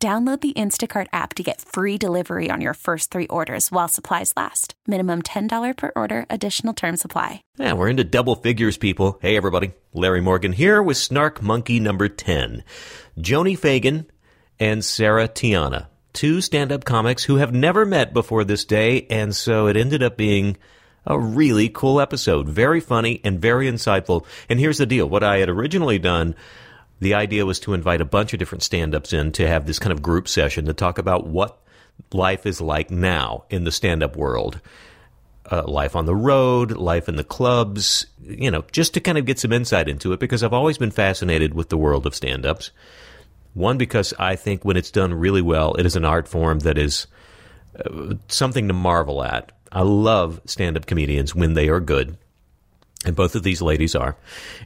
Download the Instacart app to get free delivery on your first three orders while supplies last. Minimum $10 per order, additional term supply. Yeah, we're into double figures, people. Hey, everybody. Larry Morgan here with Snark Monkey number 10. Joanie Fagan and Sarah Tiana, two stand up comics who have never met before this day, and so it ended up being a really cool episode. Very funny and very insightful. And here's the deal what I had originally done the idea was to invite a bunch of different stand ups in to have this kind of group session to talk about what life is like now in the stand up world. Uh, life on the road, life in the clubs, you know, just to kind of get some insight into it because I've always been fascinated with the world of stand ups. One, because I think when it's done really well, it is an art form that is uh, something to marvel at. I love stand up comedians when they are good. And both of these ladies are.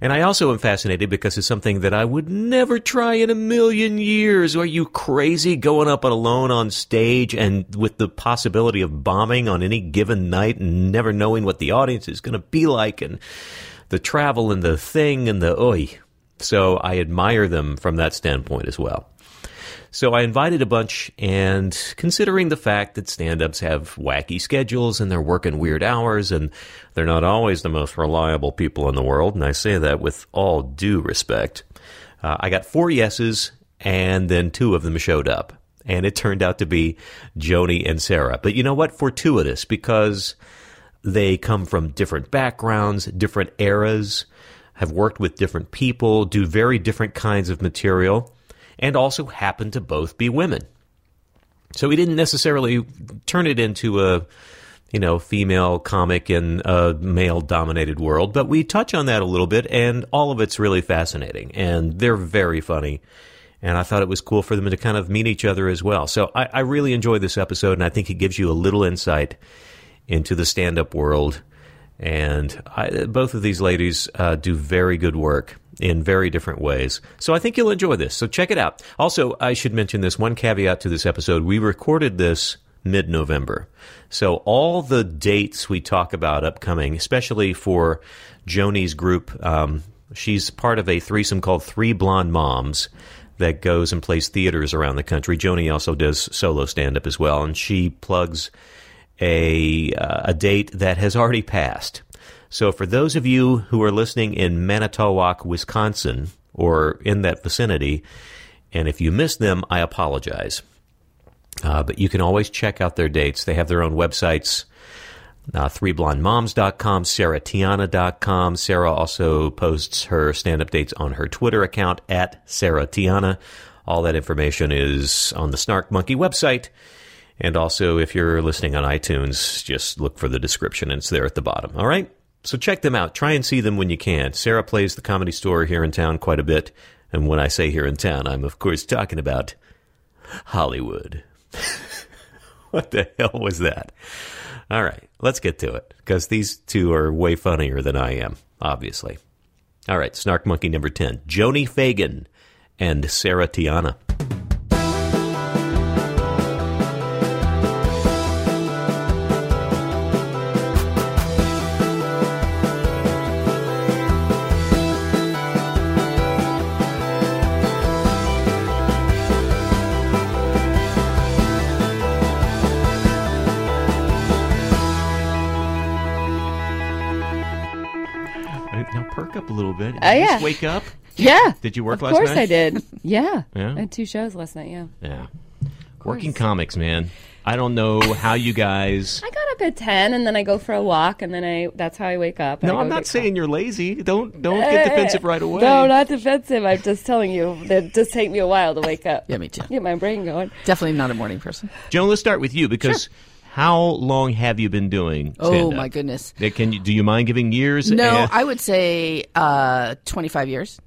And I also am fascinated because it's something that I would never try in a million years. Are you crazy going up alone on stage and with the possibility of bombing on any given night and never knowing what the audience is going to be like and the travel and the thing and the oi. So I admire them from that standpoint as well. So I invited a bunch, and considering the fact that stand ups have wacky schedules and they're working weird hours and they're not always the most reliable people in the world, and I say that with all due respect, uh, I got four yeses, and then two of them showed up. And it turned out to be Joanie and Sarah. But you know what? Fortuitous because they come from different backgrounds, different eras, have worked with different people, do very different kinds of material and also happen to both be women. So we didn't necessarily turn it into a you know, female comic in a male dominated world, but we touch on that a little bit, and all of it's really fascinating, and they're very funny. And I thought it was cool for them to kind of meet each other as well. So I, I really enjoyed this episode, and I think it gives you a little insight into the stand up world. And I, both of these ladies uh, do very good work in very different ways. So I think you'll enjoy this. So check it out. Also, I should mention this one caveat to this episode. We recorded this mid November. So all the dates we talk about upcoming, especially for Joanie's group, um, she's part of a threesome called Three Blonde Moms that goes and plays theaters around the country. Joni also does solo stand up as well, and she plugs a uh, a date that has already passed. So for those of you who are listening in Manitowoc, Wisconsin, or in that vicinity, and if you missed them, I apologize. Uh, but you can always check out their dates. They have their own websites. Uh, threeblondemoms.com, sarahtiana.com. Sarah also posts her stand-up dates on her Twitter account at Sarah Tiana. All that information is on the Snark Monkey website. And also, if you're listening on iTunes, just look for the description. It's there at the bottom. All right? So check them out. Try and see them when you can. Sarah plays the comedy store here in town quite a bit. And when I say here in town, I'm of course talking about Hollywood. what the hell was that? All right, let's get to it because these two are way funnier than I am, obviously. All right, Snark Monkey number 10 Joanie Fagan and Sarah Tiana. Now perk up a little bit. Did Oh, you yeah. just wake up? Yeah. Did you work of last course night? I did. Yeah. Yeah? I had two shows last night, yeah. Yeah. Working comics, man. I don't know how you guys. I got up at 10 and then I go for a walk and then I that's how I wake up. No, I I'm not get saying you're lazy. Don't don't get uh, defensive right away. No, not defensive. I'm just telling you that it does take me a while to wake up. Yeah, me too. Get my brain going. Definitely not a morning person. Joan, let's start with you because how long have you been doing? Oh stand-up? my goodness. Can you do you mind giving years? No, And- I would say uh, 25 years.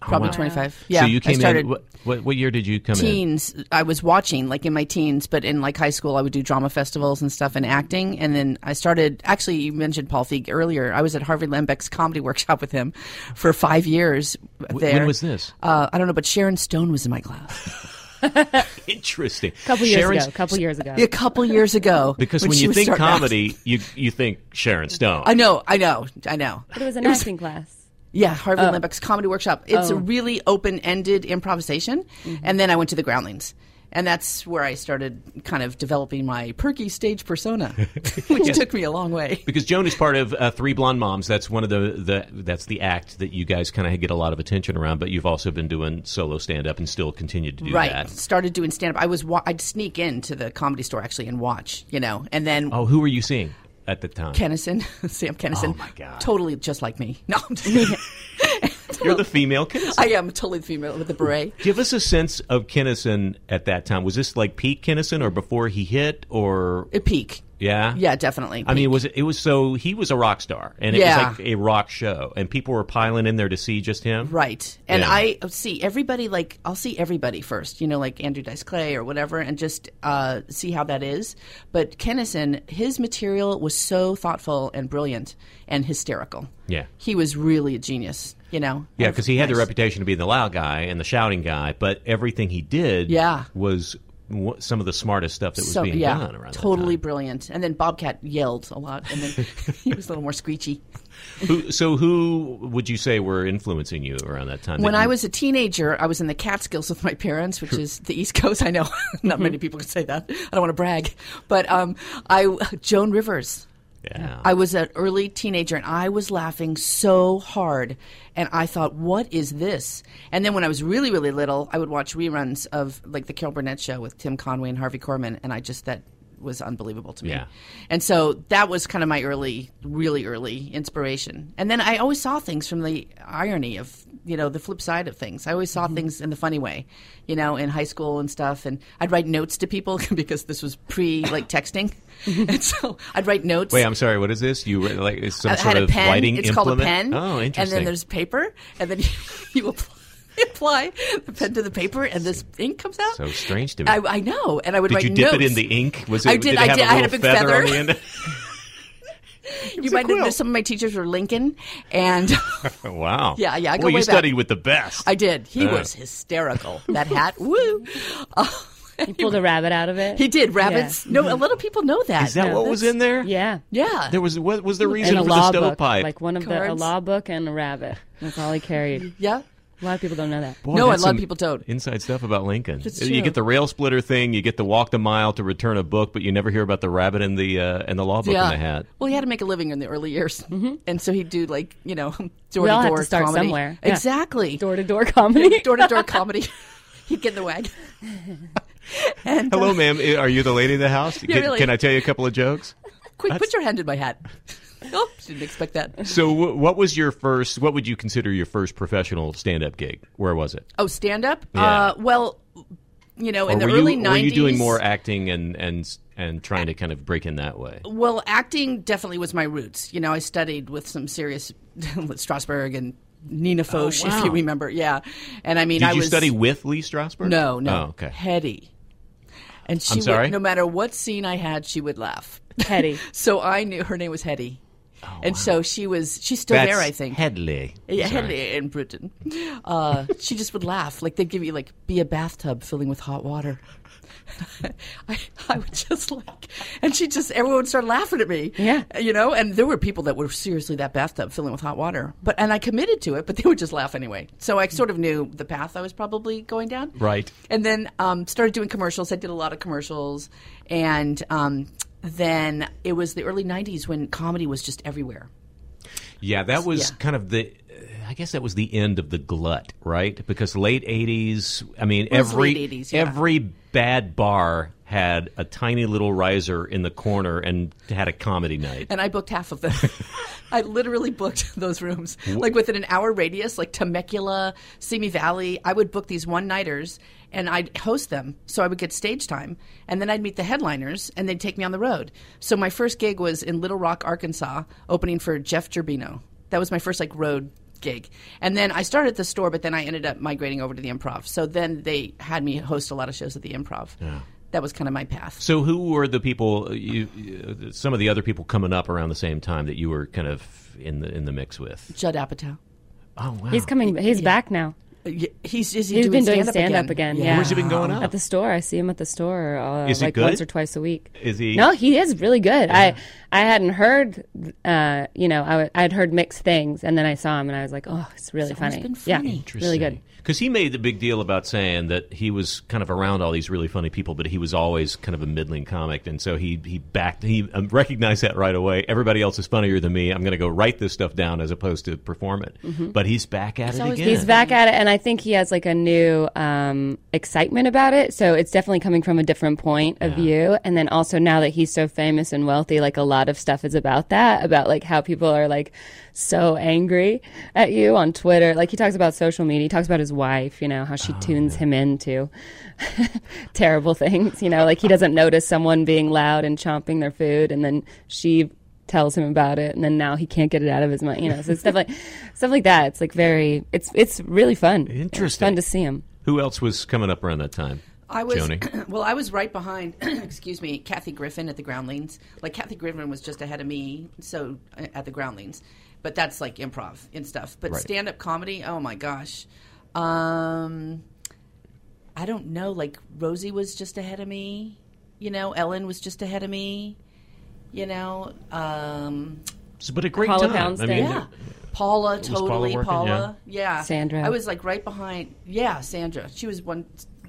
Probably wow. 25. Yeah. so you came I started in. What, what, year did you come in? teens. I was watching like in my teens, but in like high school, I would do drama festivals and stuff and acting. And then I started. Actually, you mentioned Paul Feig earlier. I was at Harvey Lembeck's comedy workshop with him for five years. There. When was this? Uh, I don't know, but Sharon Stone was in my class Interesting. A couple years Sharon's- ago. A couple years ago. a couple years ago. Because when when you think starting out. comedy, you you think Sharon Stone. I know, I know, I know. But it was an acting class. Yeah, Harvey Oh. Lembeck's comedy workshop. It's a Oh. really open-ended improvisation, Mm-hmm. and then I went to the Groundlings, and that's where I started kind of developing my perky stage persona, which took me a long way. Because Joan is part of uh, Three Blonde Moms. That's one of the, the that's the act that you guys kind of get a lot of attention around. But you've also been doing solo stand up and still continue to do Right, that. Right. Started doing stand-up. I was wa- I'd sneak into the comedy store actually and watch, you know, and then Oh, who were you seeing at the time? Kinison, Sam Kinison, Oh, my God. totally just like me. No, I'm just You're the female Kinison. I am totally the female with the beret. Give us a sense of Kinison at that time. Was this like peak Kinison or before he hit or A peak. Yeah? Yeah, definitely. I mean, peak. was it, it was so he was a rock star, and it Yeah. was like a rock show, and people were piling in there to see just him. Right. And Yeah. I see everybody like I'll see everybody first, you know, like Andrew Dice Clay or whatever, and just uh, see how that is. But Kinison, his material was so thoughtful and brilliant and hysterical. Yeah. He was really a genius, you know. Yeah, because he had the reputation to be the loud guy and the shouting guy, but everything he did Yeah. was some of the smartest stuff that was So, being yeah, done around totally that brilliant. And then Bobcat yelled a lot, and then he was a little more screechy. Who, so, who would you say were influencing you around that time? When that I was a teenager, I was in the Catskills with my parents, which is the East Coast. I know not many people can say that. I don't want to brag, but um, I Joan Rivers. Yeah. I was an early teenager and I was laughing so hard. And I thought, what is this? And then when I was really, really little, I would watch reruns of like the Carol Burnett show with Tim Conway and Harvey Korman. And I just, that was unbelievable to me. Yeah. And so that was kind of my early, really early inspiration. And then I always saw things from the irony of, you know, the flip side of things. I always saw mm-hmm. things in the funny way, you know, in high school and stuff. And I'd write notes to people because this was pre like texting. and so I'd write notes. Wait, I'm sorry. What is this? You were- like it's some I sort had a of pen. writing it's implement? called a pen. Oh, interesting. And then there's paper, and then you, you apply, apply the pen to the paper, and this ink comes out. so strange to me. I, I know, and I would did wait you dip notes. it in the ink? Was it? I did- it I have did. A I had a big feather, on feather. the end? You might know quill. some of my teachers were Lincoln, and wow. Yeah, yeah, I go Well, you way back. studied with the best. I did. He Uh. was hysterical. That hat, woo! Uh, You pulled a rabbit out of it. he did rabbits. No, a lot of people know that. Is that what was in there? Yeah. Yeah. There was what was the reason And a for the law book, stovepipe? like one of the a law book and a rabbit. That's all he carried. yeah. A lot of people don't know that. Boy, No, a lot of people don't. Inside stuff about Lincoln. That's You get the rail splitter thing. You get the walk the mile to return a book, but you never hear about the rabbit and the uh, and the law book yeah. in the hat. Well, he had to make a living in the early years, and so he'd do like you know door We all to have door to start comedy. somewhere. Yeah. Exactly. Door to door comedy. door to door comedy. He'd get in the wagon. and Hello, uh, ma'am. Are you the lady of the house? can, really. can I tell you a couple of jokes? quick, put your hand in my hat. oh, didn't expect that. So, w- what was your first? What would you consider your first professional stand-up gig? Where was it? Oh, stand up. Yeah. Uh, well, you know, in the early you, 90s. Were you doing more acting and and and trying to kind of break in that way? Well, acting definitely was my roots. You know, I studied with some serious with Strasberg and Nina Foch, wow. if you remember. Yeah, and I mean, Did I you was study with Lee Strasberg? No, no, Oh, okay. Hetty. And she I'm sorry? would, no matter what scene I had, she would laugh. Hetty. So I knew her name was Hetty. And so she was, she's still Oh, That's there, I think. Headley. Yeah, Sorry. Hetty in Britain. Uh, she just would laugh. Like they'd give you like, be a bathtub filling with hot water. I, I would just like, and she just, everyone would start laughing at me. Yeah. You know, and there were people that were seriously that bathtub filling with hot water. But, and I committed to it, but they would just laugh anyway. So I sort of knew the path I was probably going down. Right. And then um, started doing commercials. I did a lot of commercials. And um, then it was the early 90s when comedy was just everywhere. Yeah, that was Yeah. kind of the. I guess that was the end of the glut, right? Because late '80s. I mean, every 80s, yeah. every bad bar had a tiny little riser in the corner and had a comedy night. and I booked half of them. I literally booked those rooms like within an hour radius, like Temecula, Simi Valley. I would book these one nighters and I'd host them, so I would get stage time, and then I'd meet the headliners, and they'd take me on the road. So my first gig was in Little Rock, Arkansas, opening for Jeff Gerbino. That was my first like road gig. And then I started at the store, but then I ended up migrating over to the improv. So then they had me host a lot of shows at the improv. Yeah. That was kind of my path. So, who were the people? Uh, you, you- some of the other people coming up around the same time that you were kind of in the in the mix with. Judd Apatow. Oh wow! He's coming. He's back now. Y- He's, is he He's doing been doing stand-up stand up again. Yeah. Where's he been going up? At the store. I see him at the store uh, Is he like good? once or twice a week. Is he? No, he is really good. I I hadn't heard, uh, you know, I would heard mixed things, and then I saw him, and I was like, oh, it's really He's always funny. Yeah, funny. really good. Because he made the big deal about saying that he was kind of around all these really funny people, but he was always kind of a middling comic, and so he he backed he um, recognized that right away. Everybody else is funnier than me. I'm going to go write this stuff down as opposed to perform it. But he's back at it always- again. He's back at it, and I think he has like a new um, excitement about it. So it's definitely coming from a different point of view. And then also now that he's so famous and wealthy, like a lot of stuff is about that, about like how people are like so angry at you on Twitter. Like he talks about social media. He talks about his wife, you know, how she tunes him into terrible things. You know, like he doesn't notice someone being loud and chomping their food, and then she tells him about it, and then now he can't get it out of his mind. You know, so stuff like stuff like that. It's like very, it's it's really fun. It's Interesting. fun to see him. Who else was coming up around that time? I was Joanie. well. I was right behind. excuse me, Kathy Griffin at the Groundlings. Like Kathy Griffin was just ahead of me. So uh, at the Groundlings, but that's like improv and stuff. But Right. stand up comedy. Oh my gosh. Um, I don't know. Like Rosie was just ahead of me. You know, Ellen was just ahead of me. You know, um, So, but a great Paula time. I mean, yeah. Paula, Was Paula totally. working? Paula, yeah. Sandra. I was like right behind. Yeah, Sandra. She was one.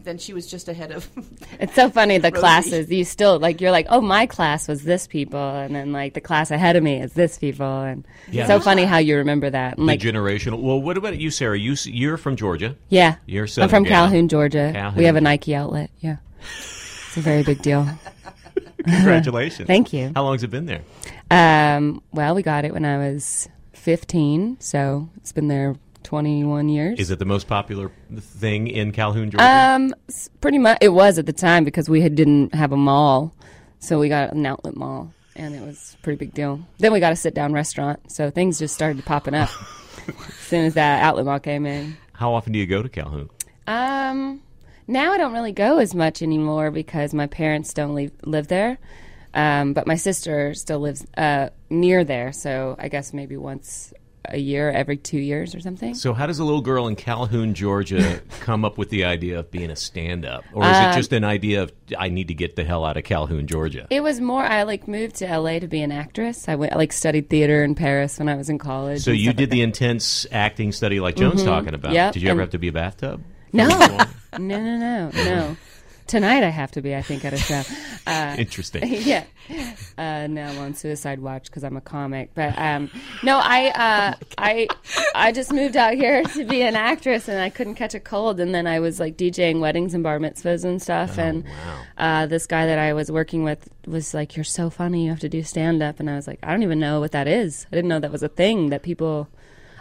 Then she was just ahead of. It's so funny the Rosie. classes. You still like you're like, oh, my class was this people, and then like the class ahead of me is this people, and Yeah. it's so funny how you remember that. And, the like, generational. Well, what about you, Sarah? You you're from Georgia. yeah, You're I'm from gal. Calhoun, Georgia. Calhoun. We have a Nike outlet. Yeah, it's a very big deal. Congratulations. Thank you. How long has it been there? Um, well, we got it when I was 15, so it's been there 21 years. Is it the most popular thing in Calhoun, Georgia? Um, pretty much. It was at the time because we had, didn't have a mall, so we got an outlet mall, and it was a pretty big deal. Then we got a sit-down restaurant, so things just started popping up as soon as that outlet mall came in. How often do you go to Calhoun? Um, now I don't really go as much anymore because my parents don't leave, live there. Um, but my sister still lives uh, near there, so I guess maybe once a year, every two years or something. So, how does a little girl in Calhoun, Georgia, come up with the idea of being a stand-up, or is Uh, it just an idea of I need to get the hell out of Calhoun, Georgia? It was more. I like moved to LA to be an actress. I went I, like studied theater in Paris when I was in college. So you did like the intense acting study like Joan's talking about. Yep, Did you ever and- have to be a bathtub? No. Before you go on? that. no, no, no, no. Tonight I have to be. I think at a show. Uh, Interesting. yeah. Uh, no, I'm on suicide watch because I'm a comic. But um, no, I uh, I I just moved out here to be an actress, and I couldn't catch a cold. And then I was like DJing weddings and bar mitzvahs and stuff. and uh, this guy that I was working with was like, "You're so funny. You have to do stand up." And I was like, "I don't even know what that is. I didn't know that was a thing that people."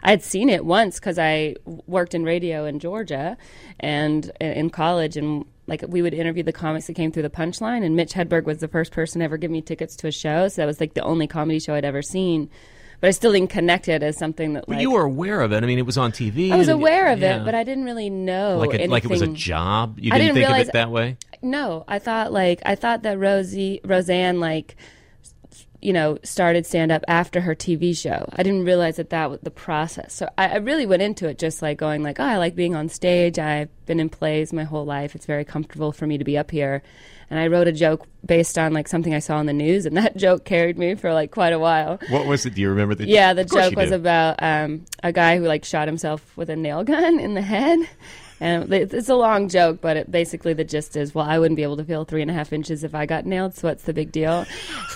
I had seen it once because I worked in radio in Georgia and in college, and like we would interview the comics that came through the punchline. And Mitch Hedberg was the first person to ever give me tickets to a show, so that was like the only comedy show I'd ever seen. But I still didn't connect it as something that But like you were aware of it. I mean, it was on TV. I was and- aware of yeah. it, but I didn't really know like it, like it was a job. You I didn't, didn't think of it that way. No, I thought like I thought that Rosie Roseanne like you know started stand up after her TV show. I didn't realize that that was the process. So I, I really went into it just like going like, oh, I like being on stage. I've been in plays my whole life. It's very comfortable for me to be up here. And I wrote a joke based on like something I saw in the news, and that joke carried me for like quite a while. What was it? Do you remember the? Yeah, the joke was about um, a guy who like shot himself with a nail gun in the head. And it's a long joke, but it, basically the gist is, well, I wouldn't be able to feel three and a half inches if I got nailed, so what's the big deal?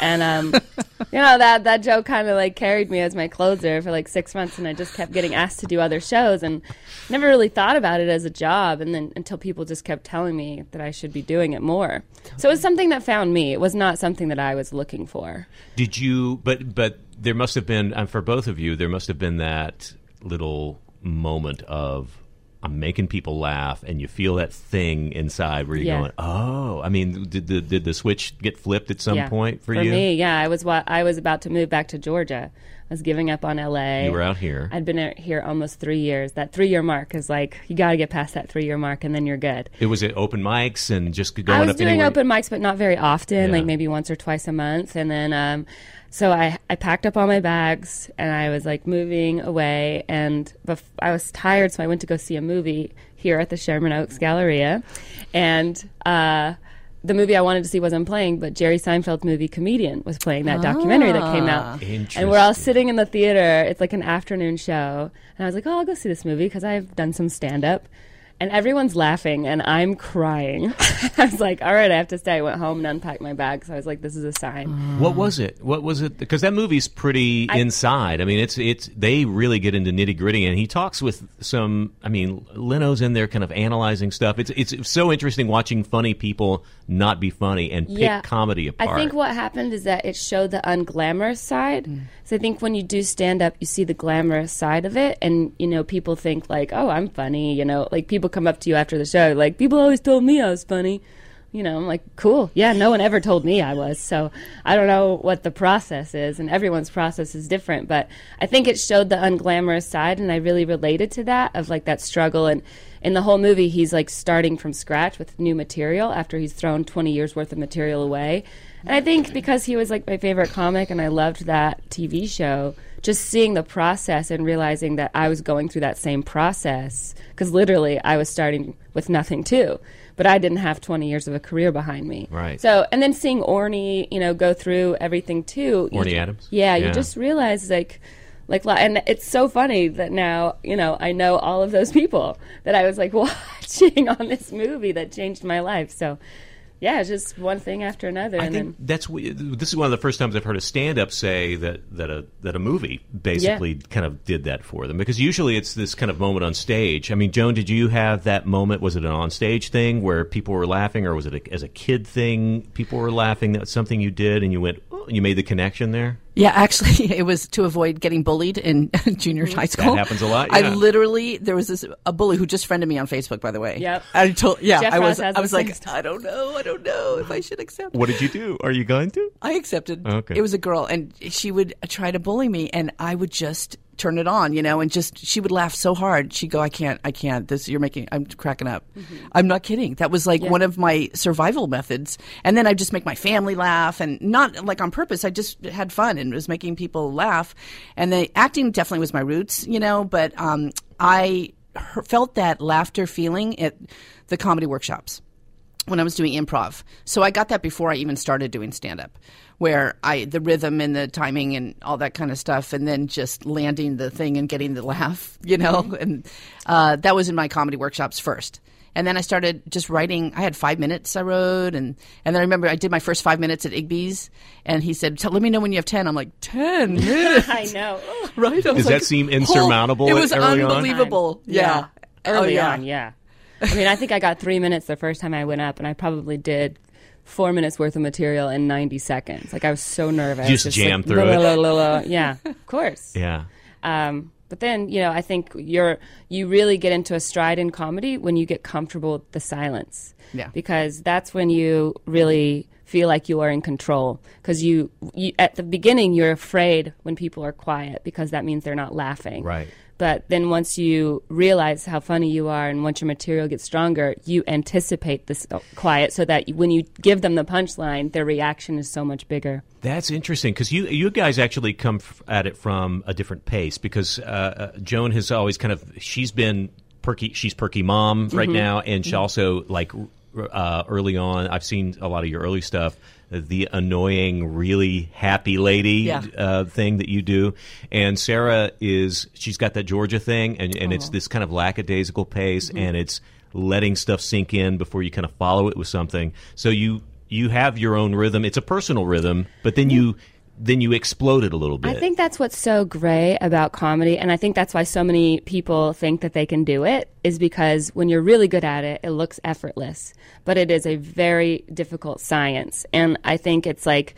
And um, you know that that joke kind of like carried me as my closer for like six months, and I just kept getting asked to do other shows, and never really thought about it as a job, and then until people just kept telling me that I should be doing it more. So it was something that found me. It was not something that I was looking for. Did you? But but there must have been, and for both of you, there must have been that little moment of I'm making people laugh, and you feel that thing inside where you're Yeah. going, "Oh!" I mean, did the did the switch get flipped at some Yeah. point for, for you? me, yeah, I was wa- I was about to move back to Georgia. I was giving up on LA. You were out here. I'd been out here almost three years. That three year mark is like you got to get past that three year mark, and then you're good. It was at open mics and just going I was up doing anywhere. open mics, but not very often, Yeah. like maybe once or twice a month. And then, um, so I, I packed up all my bags and I was like moving away. And bef- I was tired, so I went to go see a movie here at the Sherman Oaks Galleria. And uh, the movie I wanted to see wasn't playing, but Jerry Seinfeld's movie Comedian was playing that documentary that came out. And we're all sitting in the theater. It's like an afternoon show. And I was like, oh, I'll go see this movie because I've done some stand up. And everyone's laughing and I'm crying. I was like, all right, I have to stay. I went home and unpacked my bag. So I was like, this is a sign. What was it? What was it? Because that movie's pretty inside. I mean, it's it's they really get into nitty gritty, and he talks with some. I mean, Leno's in there, kind of analyzing stuff. It's it's so interesting watching funny people not be funny and pick Yeah. comedy apart. I think what happened is that it showed the unglamorous side. Mm. So I think when you do stand up, you see the glamorous side of it, and you know people think like, "Oh, I'm funny." You know, like people come up to you after the show, like people always told me I was funny. You know, I'm like, cool. Yeah, no one ever told me I was. So I don't know what the process is, and everyone's process is different. But I think it showed the unglamorous side, and I really related to that of like that struggle. And in the whole movie, he's like starting from scratch with new material after he's thrown 20 years worth of material away. And I think because he was like my favorite comic, and I loved that TV show, just seeing the process and realizing that I was going through that same process, because literally I was starting with nothing too. But I didn't have 20 years of a career behind me. Right. So, and then seeing Orny, you know, go through everything too. Orny Adams? Yeah, Yeah. you just realize like, like, and it's so funny that now, you know, I know all of those people that I was like watching on this movie that changed my life. So, yeah, it's just one thing after another. I and think then, that's this is one of the first times I've heard a stand-up say that that a that a movie basically kind of did that for them because usually it's this kind of moment on stage. I mean, Joan, did you have that moment? Was it an on-stage thing where people were laughing, or was it a, as a kid thing? People were laughing. That's something you did, and you went, oh, you made the connection there. Yeah, actually, it was to avoid getting bullied in junior mm-hmm. high school. That happens a lot, I literally there was this a bully who just friended me on Facebook. By the way, Yep. I told yeah, Jeff I was I was like. I don't know, I don't know if I should accept. What did you do? Are you going to? I accepted. Okay. It was a girl, and she would try to bully me, and I would just turn it on, you know, and just she would laugh so hard. She'd go, "I can't, I can't. This you're making. I'm cracking up. I'm not kidding. That was like one of my survival methods. And then I just make my family laugh, and not like on purpose. I just had fun and was making people laugh. And the acting definitely was my roots, you know. But um, I felt that laughter feeling at the comedy workshops when I was doing improv. So I got that before I even started doing stand up, where I the rhythm and the timing and all that kind of stuff, and then just landing the thing and getting the laugh, you know. And uh, that was in my comedy workshops first. And then I started just writing. I had five minutes I wrote, and and then I remember I did my first five minutes at Igby's, and he said, "Let me know when you have 10. I'm like, 10 minutes, I know. right? I was Does that like, seem "Oh." insurmountable It was early on? unbelievable. Yeah. Early Oh, yeah. on, yeah. I mean, I think I got three minutes the first time I went up, and I probably did four minutes worth of material in 90 seconds. Like, I was so nervous. Just like, jam through la, it. la, la, la, la. Yeah, of course. Yeah. Um, but then, you know, I think you're you really get into a stride in comedy when you get comfortable with the silence. Yeah. Because that's when you really feel like you are in control. Because you, you at the beginning you're afraid when people are quiet because that means they're not laughing. Right. But then once you realize how funny you are and once your material gets stronger, you anticipate this uh, quiet so that when you give them the punchline, their reaction is so much bigger. That's interesting because you you guys actually come f- at it from a different pace because uh, uh, Joan has always kind of she's been perky she's perky mom right Mm-hmm. now and she also like uh, early on I've seen a lot of your early stuff the annoying really happy lady Yeah. uh, thing that you do. And Sarah is she's got that Georgia thing and, and it's this kind of lackadaisical pace and it's letting stuff sink in before you kind of follow it with something. So you you have your own rhythm. It's a personal rhythm but then you then you explode it a little bit I think that's what's so great about comedy, and I think that's why so many people think that they can do it, is because when you're really good at it, it looks effortless. But it is a very difficult science. And I think it's like,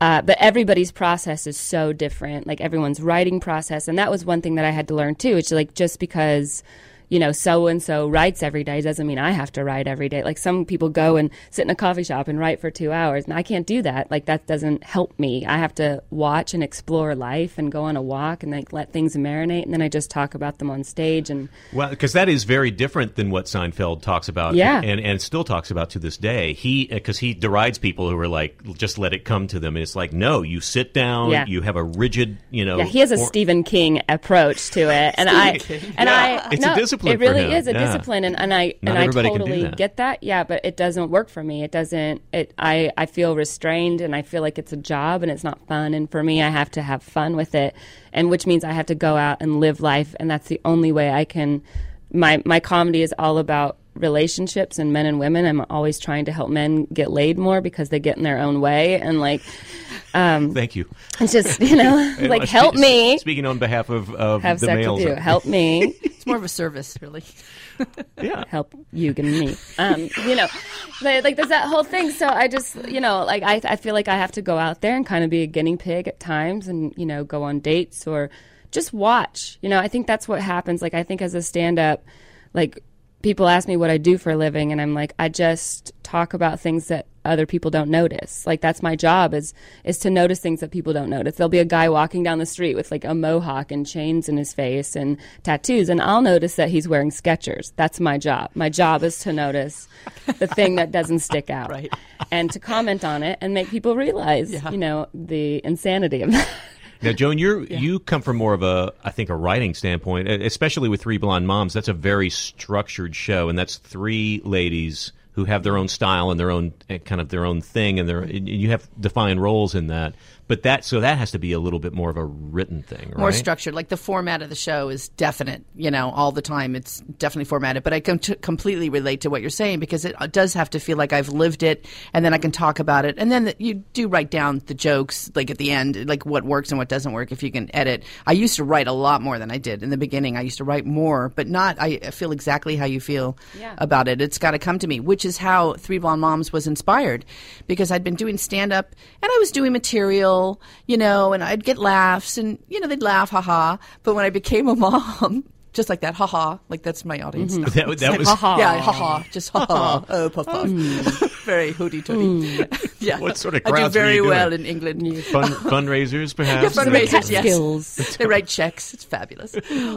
uh, but everybody's process is so different. Like everyone's writing process. And that was one thing that I had to learn too. It's like just because you know, so and so writes every day doesn't mean I have to write every day. Like some people go and sit in a coffee shop and write for two hours, and I can't do that. Like that doesn't help me. I have to watch and explore life and go on a walk and like let things marinate, and then I just talk about them on stage. And Well, because that is very different than what Seinfeld talks about, Yeah. and and still talks about to this day. He because he derides people who are like, just let it come to them, and it's like, no, you sit down, Yeah. you have a rigid, you know, yeah, he has a or- Stephen King approach to it, and I and I It's a no, discipline It really is a Yeah. discipline, and, and I Not and I everybody can do totally that. get that. Yeah, but it doesn't work for me. It doesn't. It I I feel restrained, and I feel like it's a job, and it's not fun. And for me, I have to have fun with it, and which means I have to go out and live life, and that's the only way I can. My my comedy is all about relationships and men and women. I'm always trying to help men get laid more because they get in their own way, and like Thank you. it's just you know like Uh, help spe- me Speaking on behalf of, of have the sex males, with you. Help me. It's more of a service, really. yeah. help you and me. Um, you know, like, like there's that whole thing. So I just, you know, like I, I feel like I have to go out there and kind of be a guinea pig at times, and you know, go on dates or just watch. You know, I think that's what happens. Like I think as a stand-up, like people ask me what I do for a living, and I'm like, I just talk about things that other people don't notice. Like that's my job is is to notice things that people don't notice. There'll be a guy walking down the street with like a mohawk and chains in his face and tattoos, and I'll notice that he's wearing Skechers. That's my job. My job is to notice the thing that doesn't stick out, Right. and to comment on it and make people realize, you know, the insanity of that. Now, Joan, you're you come from more of a, I think, a writing standpoint, especially with Three Blonde Moms. That's a very structured show, and that's three ladies who have their own style and their own eh, kind of their own thing, and their and you have defined roles in that. But that so that has to be a little bit more of a written thing, right? more structured. Like the format of the show is definite, you know, all the time. It's definitely formatted. But I can t- completely relate to what you're saying because it uh, does have to feel like I've lived it, and then I can talk about it, and then the, you do write down the jokes, like at the end, like what works and what doesn't work. If you can edit, I used to write a lot more than I did in the beginning. I used to write more, but not. I I feel exactly how you feel Yeah. about it. It's got to come to me, which is how Three Blonde Moms was inspired, because I'd been doing stand up and I was doing material, you know, and I'd get laughs and you know they'd laugh, haha. But when I became a mom. Just like that, haha! Like that's my audience. now. That- It's that like, was- Ha-ha. yeah, haha, just haha. Ha-ha. Oh, puff puff, very hooty tooty. yeah, What sort of I do crowds were very you doing? well in England. Fun, fundraisers, perhaps. Yeah, fundraisers, yes. Skills. they write checks. It's fabulous.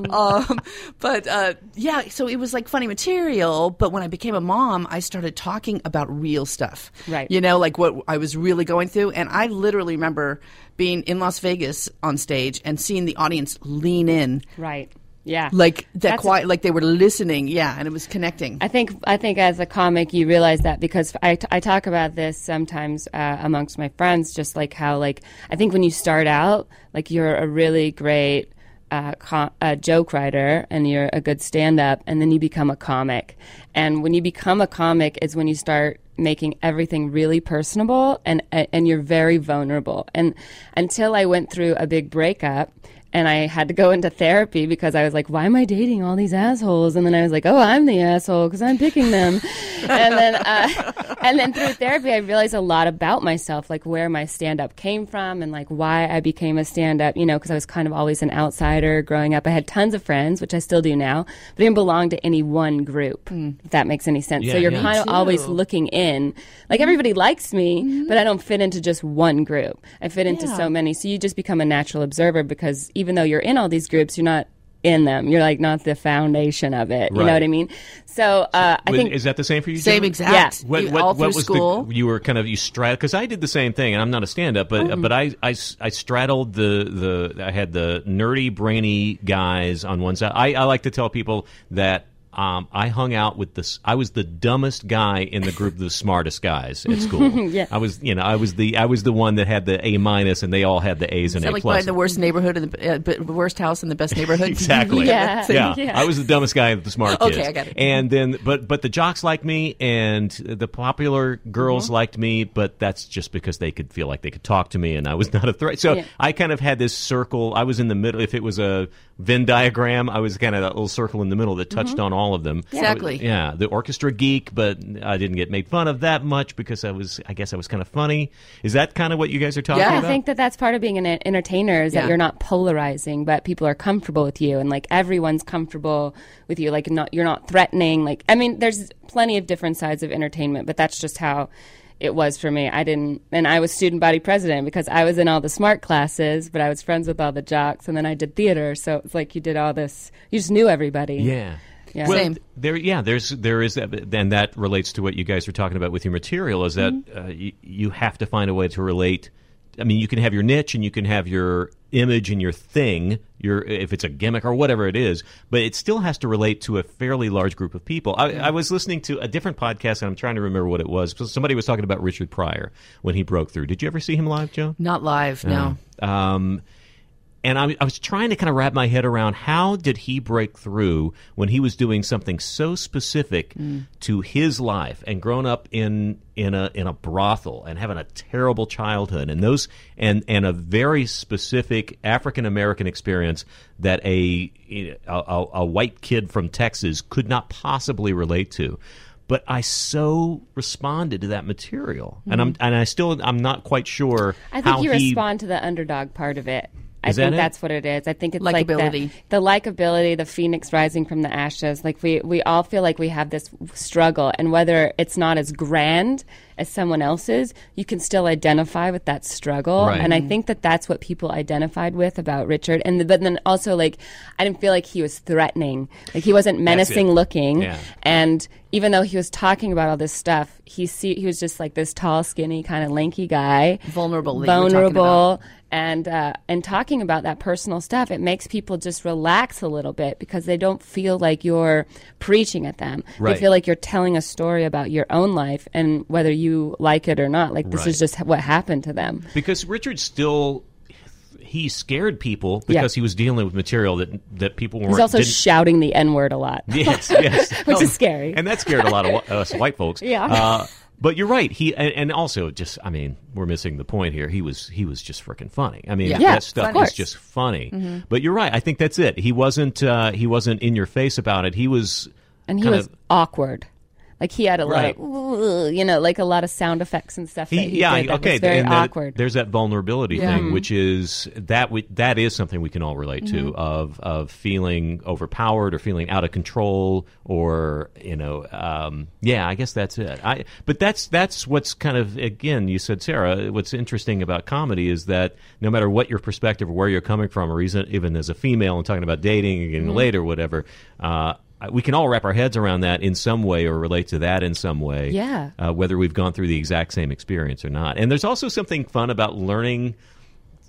um, but uh, yeah, so it was like funny material. But when I became a mom, I started talking about real stuff. Right. You know, like what I was really going through. And I literally remember being in Las Vegas on stage and seeing the audience lean in, Right. Yeah. like that That's- quiet, like they were listening. Yeah, and it was connecting. I think I think as a comic you realize that because I, t- I talk about this sometimes uh, amongst my friends, just like how like I think when you start out, like you're a really great uh, co- uh, joke writer and you're a good stand up, and then you become a comic, and when you become a comic is when you start making everything really personable and and you're very vulnerable. And until I went through a big breakup and I had to go into therapy because I was like, why am I dating all these assholes? And then I was like, oh, I'm the asshole because I'm picking them. and then, uh, and then through therapy, I realized a lot about myself, like where my stand up came from and like why I became a stand up, you know, because I was kind of always an outsider growing up. I had tons of friends, which I still do now, but I didn't belong to any one group, mm. if that makes any sense. so you're yeah. kind of too. always looking in. Like mm-hmm. everybody likes me, mm-hmm. but I don't fit into just one group. I fit into Yeah. so many. So you just become a natural observer because even though you're in all these groups, you're not in them. You're like not the foundation of it. You Right. know what I mean? So uh, I Was- think is that the same for you? Same Joan? exact. Yeah. What, You- what, all what through was school. the you were kind of you straddled because I did the same thing and I'm not a stand up but Mm-hmm. but I, I s- I straddled the the I had the nerdy brainy guys on one side I, I like to tell people that um, I hung out with this. I was the dumbest guy in the group of the smartest guys at school. Yeah. I was, you know, I was the I was the one that had the A minus, and they all had the A's and Sound A like plus. buying the worst neighborhood and the uh, worst house in the best neighborhood. Exactly. Yeah. yeah. Yeah. I was the dumbest guy of the smart Okay. I got it. And then, but but the jocks liked me, and the popular girls Mm-hmm. liked me, but that's just because they could feel like they could talk to me, and I was not a threat. So Yeah. I kind of had this circle. I was in the middle. If it was a Venn diagram, I was kind of that little circle in the middle that touched Mm-hmm. on all all of them. Exactly. Yeah, the orchestra geek, but I didn't get made fun of that much because I was, I guess, I was kind of funny. Is that kind of what you guys are talking Yeah. I about? I think that that's part of being an entertainer is Yeah. that you're not polarizing, but people are comfortable with you, and like everyone's comfortable with you. Like not you're not threatening. Like I mean, there's plenty of different sides of entertainment, but that's just how it was for me. I didn't, and I was student body president because I was in all the smart classes, but I was friends with all the jocks, and then I did theater, so it's like you did all this. You just knew everybody. Yeah. Yeah. Well, Same. there, yeah, there's there is that, and that relates to what you guys are talking about with your material. Is that Mm-hmm. uh, y- you have to find a way to relate. I mean, you can have your niche and you can have your image and your thing, your if it's a gimmick or whatever it is, but it still has to relate to a fairly large group of people. I, I was listening to a different podcast, and I'm trying to remember what it was. Somebody was talking about Richard Pryor when he broke through. Did you ever see him live, Joe? Not live, no. Um, and I, I was trying to kind of wrap my head around how did he break through when he was doing something so specific mm. to his life and grown up in in a in a brothel and having a terrible childhood and those and and a very specific African American experience that a, a a white kid from Texas could not possibly relate to. But I so responded to that material, and I'm mm-hmm. and I still I'm not quite sure I think you he respond to the underdog part of it. I think it? that's what it is. I think it's like the, the likability, the phoenix rising from the ashes. Like we we all feel like we have this struggle, and whether it's not as grand as someone else's, you can still identify with that struggle. Right. And I think that that's what people identified with about Richard. And the, but then also like I didn't feel like he was threatening. Like he wasn't menacing looking. Yeah. And even though he was talking about all this stuff, he see, he was just like this tall, skinny, kind of lanky guy Vulnerable that you were talking vulnerable and uh, and talking about that personal stuff it makes people just relax a little bit because they don't feel like you're preaching at them Right. they feel like you're telling a story about your own life and whether you like it or not like this Right. is just what happened to them because Richard still he scared people because he was dealing with material that that people weren't. he's also didn't- shouting the n-word a lot yes, yes, which Oh, is scary and that scared a lot of us white folks. Yeah. Uh, but you're right. He and, and also just I mean we're missing the point here. He was he was just freaking funny. I mean Yeah. Yeah, that stuff course. just funny. But you're right. I think that's it. He wasn't uh, he wasn't in your face about it. He was and he was of- awkward like he had a Right. lot of you know like a lot of sound effects and stuff that he yeah, did that okay. was very and that- awkward there's that vulnerability Yeah. thing, which is that we, that is something we can all relate to of of feeling overpowered or feeling out of control or you know, um, yeah. I guess that's it. I but that's that's what's kind of again. You said Sarah. What's interesting about comedy is that no matter what your perspective or where you're coming from, or even even as a female and talking about dating and getting laid or whatever. Uh, we can all wrap our heads around that in some way or relate to that in some way Yeah. uh, whether we've gone through the exact same experience or not. And there's also something fun about learning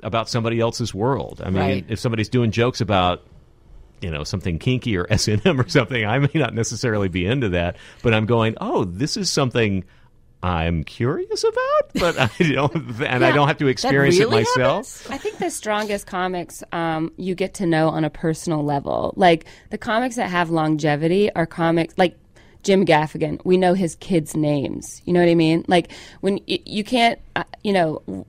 about somebody else's world. I mean, Right. if somebody's doing jokes about you know something kinky or S and M or something, I may not necessarily be into that, but I'm going, oh, this is something. I'm curious about, but I don't, and I don't have to experience it really myself. I think the strongest comics um, you get to know on a personal level. Like the comics that have longevity are comics like Jim Gaffigan. We know his kids' names. You know what I mean? Like when y- you can't, uh, you know.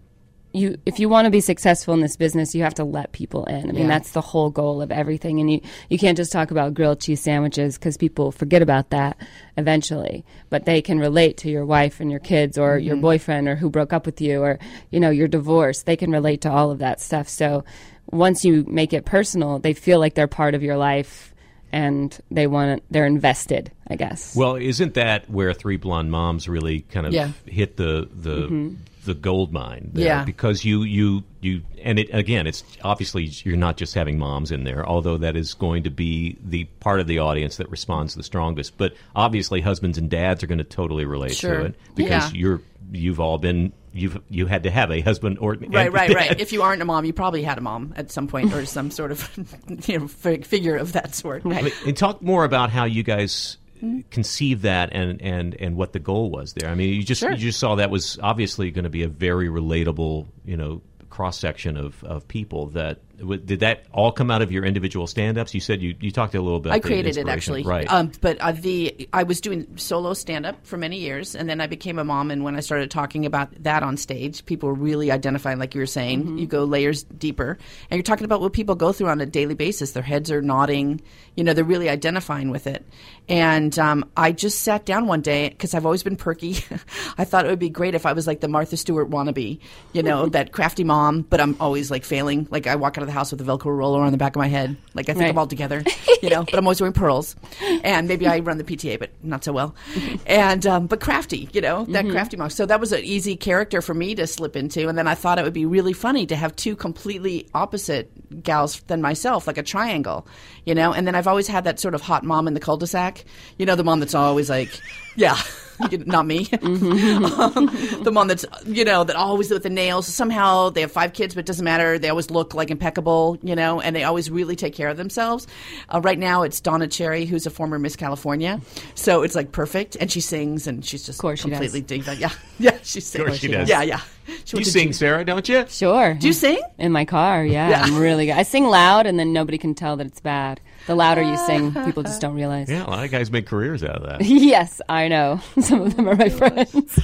You, if you want to be successful in this business, you have to let people in. I mean, Yeah. that's the whole goal of everything. And you, you can't just talk about grilled cheese sandwiches because people forget about that eventually. But they can relate to your wife and your kids or your mm-hmm. boyfriend or who broke up with you or, you know, your divorce. They can relate to all of that stuff. So once you make it personal, they feel like they're part of your life and they want they're invested, I guess. Well, isn't that where Three Blonde Moms really kind of Yeah. hit the the mm-hmm. The gold mine? There? Yeah. because you you you and it again, it's obviously you're not just having moms in there, although that is going to be the part of the audience that responds the strongest. But obviously, husbands and dads are going to totally relate Sure. to it because Yeah. you're you've all been you've you had to have a husband or Right, right, dad. right. If you aren't a mom, you probably had a mom at some point or some sort of you know figure of that sort. But- And talk more about how you guys Mm-hmm. conceived that and, and, and what the goal was there. I mean, you just Sure. you just saw that was obviously going to be a very relatable, you know, cross section of, of people that did that all come out of your individual stand-ups? You said you, you talked a little bit. I about the created it actually, right? Um, but uh, the I was doing solo stand up for many years, and then I became a mom. And when I started talking about that on stage, people were really identifying, like you were saying, Mm-hmm. you go layers deeper, and you're talking about what people go through on a daily basis. Their heads are nodding, you know, they're really identifying with it. And um, I just sat down one day because I've always been perky. I thought it would be great if I was like the Martha Stewart wannabe, you know, that crafty mom. But I'm always like failing. Like I walk out of the house with a Velcro roller on the back of my head. Like I think Right. I'm all together, you know. but I'm always wearing pearls, and maybe I run the PTA, but not so well. And um, but crafty, you know, that crafty mom. So that was an easy character for me to slip into. And then I thought it would be really funny to have two completely opposite gals than myself, like a triangle, you know. And then I've always had that sort of hot mom in the cul-de-sac, you know, the mom that's always like, yeah. Not me. um, the mom that's, you know, that always with the nails. Somehow they have five kids, but it doesn't matter. They always look like impeccable, you know, and they always really take care of themselves. Uh, right now it's Donna Cherry, who's a former Miss California. So it's like perfect. And she sings and she's just course she does. completely diva. Yeah. Yeah. She sings. Of course she does. Yeah. Yeah. She you sing, G- Sarah, don't you? Sure. Do you sing? In my car, yeah, I'm really good. I sing loud, and then nobody can tell that it's bad. The louder you sing, people just don't realize. Yeah, a lot of guys make careers out of that. yes, I know. Some of them are my friends.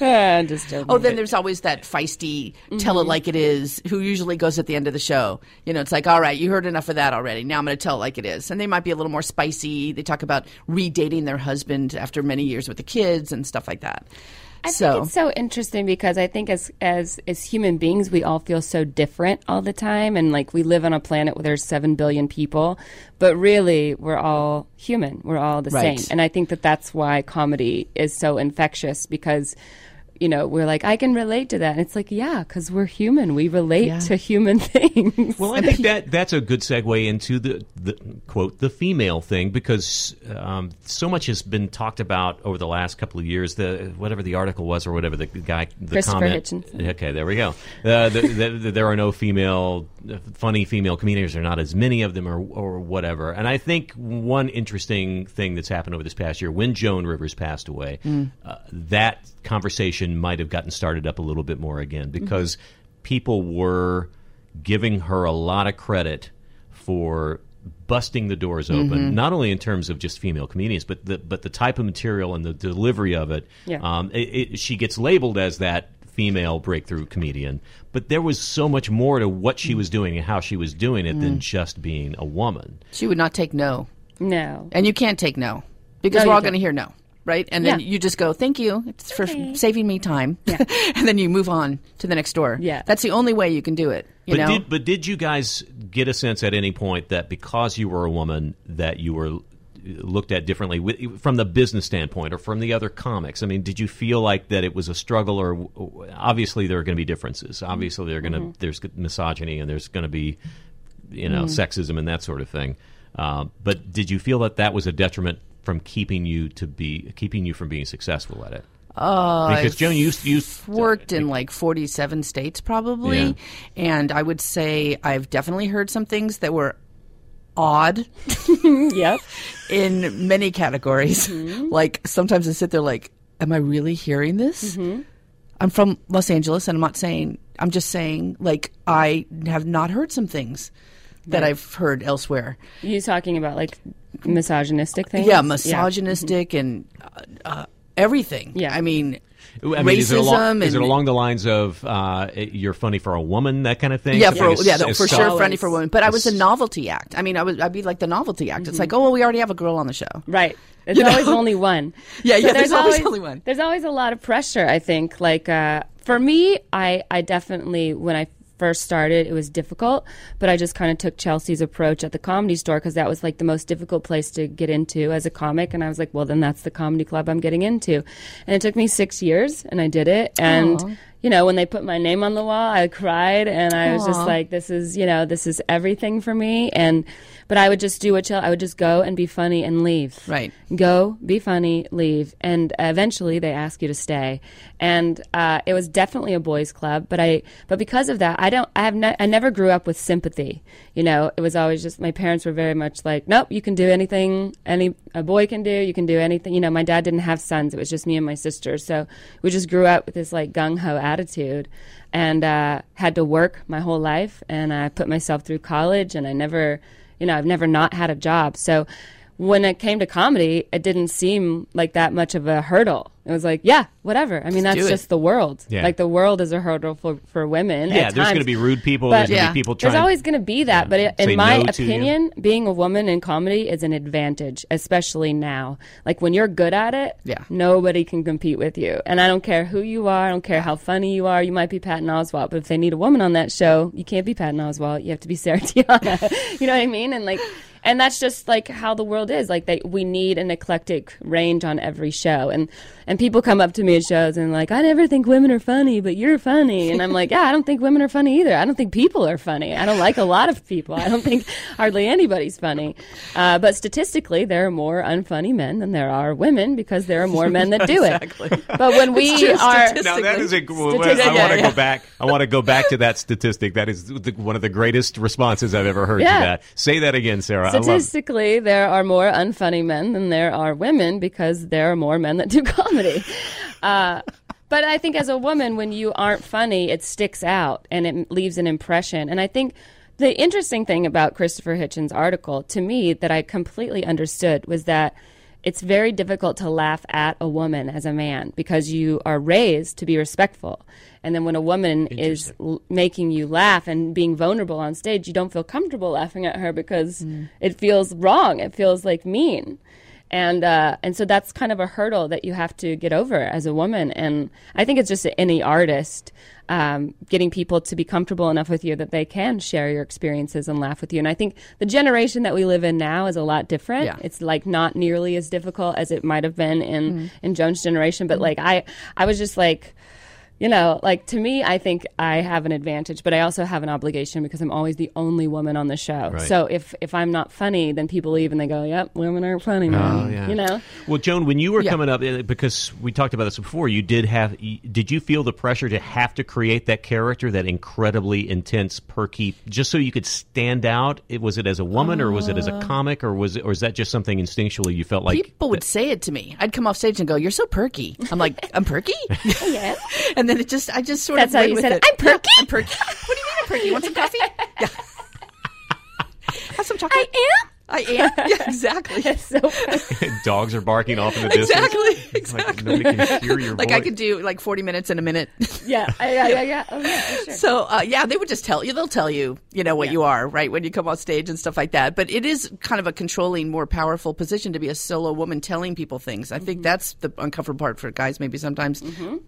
Uh, just joking. Oh, then there's always that feisty, tell Mm-hmm. it like it is, who usually goes at the end of the show. You know, it's like, all right, you heard enough of that already. Now I'm going to tell it like it is. And they might be a little more spicy. They talk about redating their husband after many years with the kids and stuff like that. I so, think it's so interesting because I think as as as human beings we all feel so different all the time. And like we live on a planet where there's 7 billion people but really we're all human. We're all the Right. same. And I think that that's why comedy is so infectious because you know we're like I can relate to that and it's like yeah cuz we're human we relate Yeah. to human things Well, I think that that's a good segue into the, the quote the female thing because um, so much has been talked about over the last couple of years. The whatever the article was or whatever the guy the Christopher comment. Hitchinson. Okay, there we go. Uh, the, the, the, there are no female funny female comedians. There are not as many of them or or whatever. And I think one interesting thing that's happened over this past year when Joan Rivers passed away, uh, that conversation might have gotten started up a little bit more again because people were giving her a lot of credit for busting the doors open, not only in terms of just female comedians, but the but the type of material and the delivery of it. Yeah. Um, it, it, she gets labeled as that female breakthrough comedian, but there was so much more to what she was doing and how she was doing it than just being a woman. she would not take no. no And you can't take no because No, we're all going to hear no. Right, and then Yeah. you just go, "Thank you it's for Okay. saving me time," and then you move on to the next door. Yeah. that's the only way you can do it. You but know, did but did you guys get a sense at any point that because you were a woman that you were looked at differently wi- from the business standpoint or from the other comics? I mean, did you feel like that it was a struggle, or obviously there are going to be differences. Obviously, there are going to Mm-hmm. there's misogyny and there's going to be you know Mm. sexism and that sort of thing. Uh, but did you feel that that was a detriment from keeping you to be keeping you from being successful at it? Oh, because Joan, you you worked in like 47 states probably. Yeah. and i would say i've definitely heard some things that were odd yep. in many categories. Mm-hmm. Like sometimes i sit there like am i really hearing this? Mm-hmm. I'm from los angeles and i'm not saying i'm just saying like i have not heard some things that i've heard elsewhere. You talking about like misogynistic things yeah misogynistic and uh, uh, everything Yeah. i mean I mean, is it, along, racism is it along the lines of uh, you're funny for a woman, that kind of thing? Yeah, Something for as- yeah, no, for soft- sure, funny for women. But I was a novelty act. I mean, I was I'd be like the novelty act. It's like, oh, well, we already have a girl on the show. Right. There's You know? always only one. Yeah, yeah, there's always only one. There's always a lot of pressure, I think. Like uh, for me, I, I definitely when I first started, it was difficult, but I just kind of took Chelsea's approach at the comedy store because that was like the most difficult place to get into as a comic, and I was like, well, then that's the comedy club I'm getting into, and it took me six years, and I did it, and. You know, when they put my name on the wall, I cried and I was just like, this is, you know, this is everything for me. And, but I would just do what Chel- I would just go and be funny and leave Right. go, be funny, leave, and eventually they ask you to stay. And uh, it was definitely a boys' club, but I, but because of that, I don't, I have, I never grew up with sympathy. You know, it was always just my parents were very much like, nope, you can do anything any a boy can do. You can do anything. You know, my dad didn't have sons; it was just me and my sister. So we just grew up with this like gung ho attitude, and uh, had to work my whole life. And I put myself through college, and I never, you know, I've never not had a job. So when it came to comedy, it didn't seem like that much of a hurdle. It was like, yeah, whatever. I mean, that's just the world. Yeah. Like the world is a hurdle for, for women. Yeah, there's going to be rude people. But- there's going to be people trying. There's always going to be that, but it, in my no opinion, being a woman in comedy is an advantage, especially now. Like when you're good at it, Yeah. nobody can compete with you. And I don't care who you are, I don't care how funny you are. You might be Patton Oswalt, but if they need a woman on that show, you can't be Patton Oswalt. You have to be Sarah Tiana. you know what I mean? And like, and that's just like how the world is. Like they, we need an eclectic range on every show. And and people come up to me at shows and like, I never think women are funny, but you're funny. And I'm like, yeah, I don't think women are funny either. I don't think people are funny. I don't like a lot of people. I don't think hardly anybody's funny. Uh, but statistically, there are more unfunny men than there are women because there are more men that do Exactly. it. But when we are Now that is a. well, I Statistic- want to Yeah, go back. I want to go back to that statistic. That is the, one of the greatest responses I've ever heard Yeah. to that. Say that again, Sarah. I love. Statistically, there are more unfunny men than there are women because there are more men that do comedy. Uh, but I think as a woman, when you aren't funny, it sticks out and it leaves an impression. And I think the interesting thing about Christopher Hitchens' article, to me, that I completely understood was that it's very difficult to laugh at a woman as a man because you are raised to be respectful. And then when a woman is l- making you laugh and being vulnerable on stage, you don't feel comfortable laughing at her because it feels wrong. It feels like mean. And uh, and so that's kind of a hurdle that you have to get over as a woman. And I think it's just any artist um, getting people to be comfortable enough with you that they can share your experiences and laugh with you. And I think the generation that we live in now is a lot different. Yeah. It's like not nearly as difficult as it might have been in in Joan's generation. But like I I was just like you know, like to me, I think I have an advantage, but I also have an obligation because I'm always the only woman on the show. Right. So if if I'm not funny, then people leave and they go, "Yep, women aren't funny, man." Oh, yeah. You know, Well, Joan, when you were Yeah. coming up, uh, because we talked about this before, you did have. Did you feel the pressure to have to create that character, that incredibly intense, perky, just so you could stand out? It, was it as a woman, or was it as Uh. a comic, or was it, or is that just something instinctually you felt like? People would say it to me. I'd come off stage and go, "You're so perky." I'm like, "I'm perky," yeah. and then it just, I just sort That's of how went you with said it. it. I'm perky? Yeah, I'm perky. What do you mean I'm perky? You want some coffee? Yeah. Have some chocolate. I am. I am. Yeah, exactly. So dogs are barking off in the distance. Exactly. Like Exactly. nobody can hear your like voice. I could do like 40 minutes in a minute. yeah, yeah, yeah, yeah. Oh, yeah, for sure. So uh, yeah, they would just tell you. They'll tell you, you know, what you are, right, when you come on stage and stuff like that. But it is kind of a controlling, more powerful position to be a solo woman telling people things. I think that's the uncomfortable part for guys, maybe sometimes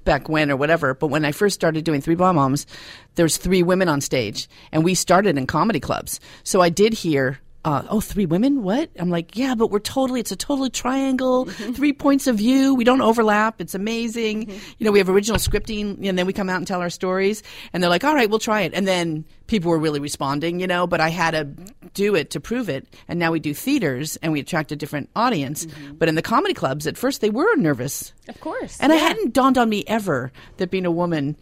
back when or whatever. But when I first started doing Three Blonde Moms, there's three women on stage, and we started in comedy clubs. So I did hear. Uh, oh, three women? What? I'm like, yeah, but we're totally, it's a totally triangle, mm-hmm. three points of view. We don't overlap. It's amazing. Mm-hmm. You know, we have original scripting and then we come out and tell our stories and they're like, all right, we'll try it. And then people were really responding, you know, but I had to do it to prove it. And now we do theaters and we attract a different audience. Mm-hmm. But in the comedy clubs, at first they were nervous. Of course. And it hadn't dawned on me ever that being a woman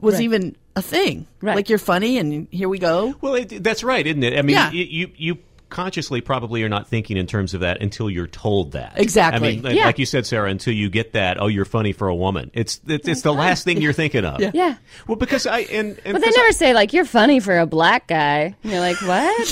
was Right. even a thing. Right. Like you're funny and here we go. Well, it, that's right, isn't it? I mean, Yeah. you, you you consciously probably are not thinking in terms of that until you're told that. Exactly. I mean, like, Yeah. like you said, Sarah, until you get that, oh, you're funny for a woman. It's it's, it's the last thing you're thinking of. Yeah. yeah. Well, because I and, and But they never say like you're funny for a black guy. And you're like, what?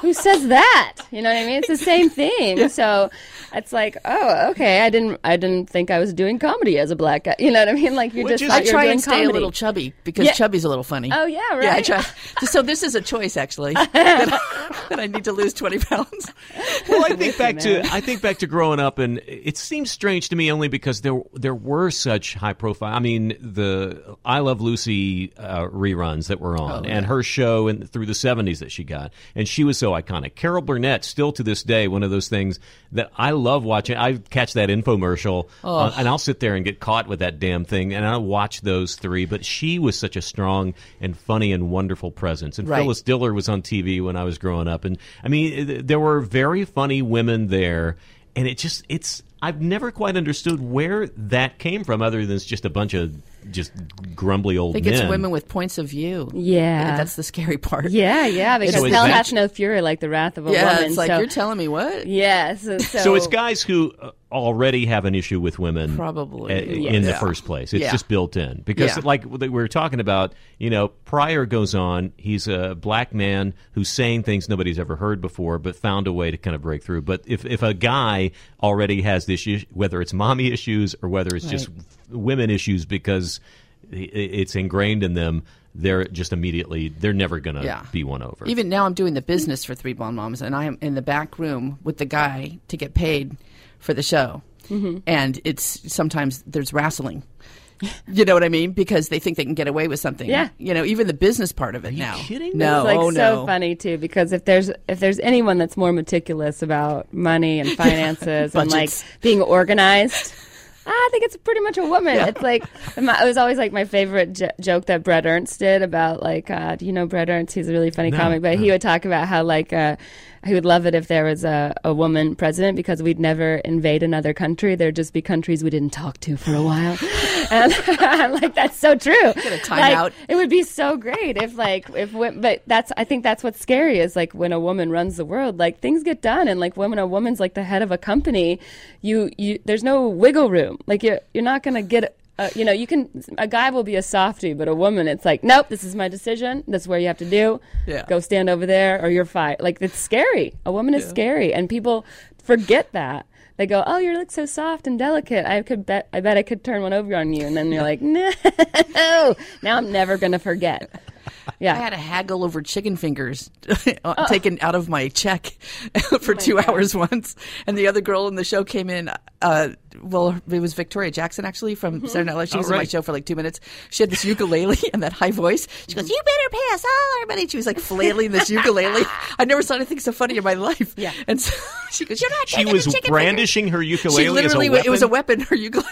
Who says that? You know what I mean? It's the same thing. So it's like, oh, okay. I didn't, I didn't think I was doing comedy as a black guy. You know what I mean? Like you Well, just, just- I you try and stay comedy. a little chubby because Yeah. chubby's a little funny. Oh yeah, right. Yeah, I try. So this is a choice, actually, that, I, that I need to lose twenty pounds. well, I think back to. I think back to growing up, and it seems strange to me only because there there were such high profile. I mean, the I Love Lucy uh, reruns that were on, and her show in, through the seventies that she got, and she was so iconic. Carol Burnett, still to this day, one of those things that I love watching. I catch that infomercial, uh, and I'll sit there and get caught with that damn thing, and I'll watch those three. But she was such a strong and funny and wonderful presence, and Right. Phyllis Diller was on TV when I was growing up, and I mean, there were very funny women there, and it just it's I've never quite understood where that came from, other than it's just a bunch of just grumbly old I think men. it's women with points of view. Yeah. And that's the scary part. Yeah, yeah, because So it's hell that- hath no fury like the wrath of a Yeah, woman. it's like so, you're telling me what? yes. So, so, So it's guys who uh, already have an issue with women, Probably. uh, Yeah. in the Yeah. first place. It's Yeah. just built in because, Yeah. like we were talking about, you know, Pryor goes on. He's a black man who's saying things nobody's ever heard before, but found a way to kind of break through. But if if a guy already has this issue, whether it's mommy issues or whether it's just women issues because it's ingrained in them. They're just immediately, they're never going to Yeah. be won over. Even now, I'm doing the business for Three Blonde Moms, and I am in the back room with the guy to get paid for the show. Mm-hmm. And it's sometimes there's wrestling. You know what I mean? Because they think they can get away with something. Yeah. You know, even the business part of it now. kidding? No, It's like oh so no. funny too because if there's if there's anyone that's more meticulous about money and finances and like being organized, I think it's pretty much a woman. It's like my, it was always like my favorite j- joke that Brett Ernst did about like uh, do you know Brett Ernst? He's a really funny comic, but he would talk about how like uh, he would love it if there was a, a woman president because we'd never invade another country. There'd just be countries we didn't talk to for a while, and I'm like that's so true. Get a time like, it would be so great if like if but that's I think that's what's scary is like when a woman runs the world like things get done and like when a woman's like the head of a company you you there's no wiggle room like you're you're not gonna get uh, you know you can a guy will be a softie but a woman it's like nope this is my decision that's where you have to do Yeah. go stand over there or you're fired like it's scary a woman is scary and people forget that they go, "Oh, you're like so soft and delicate. I could bet. I bet I could turn one over on you." And then you're like, "No." Now I'm never gonna forget. Yeah. I had a haggle over chicken fingers uh, taken out of my check for two hours once, and the other girl in the show came in. Uh, well, it was Victoria Jackson actually from Saturday Night Live. She was in my show for like two minutes. She had this ukulele and that high voice. She goes, "You better pay us all our money." She was like flailing this ukulele. I never saw anything so funny in my life. Yeah. and so she goes, "You're not." she was the chicken brandishing her ukulele She as a literally, weapon. it was a weapon. Her ukulele.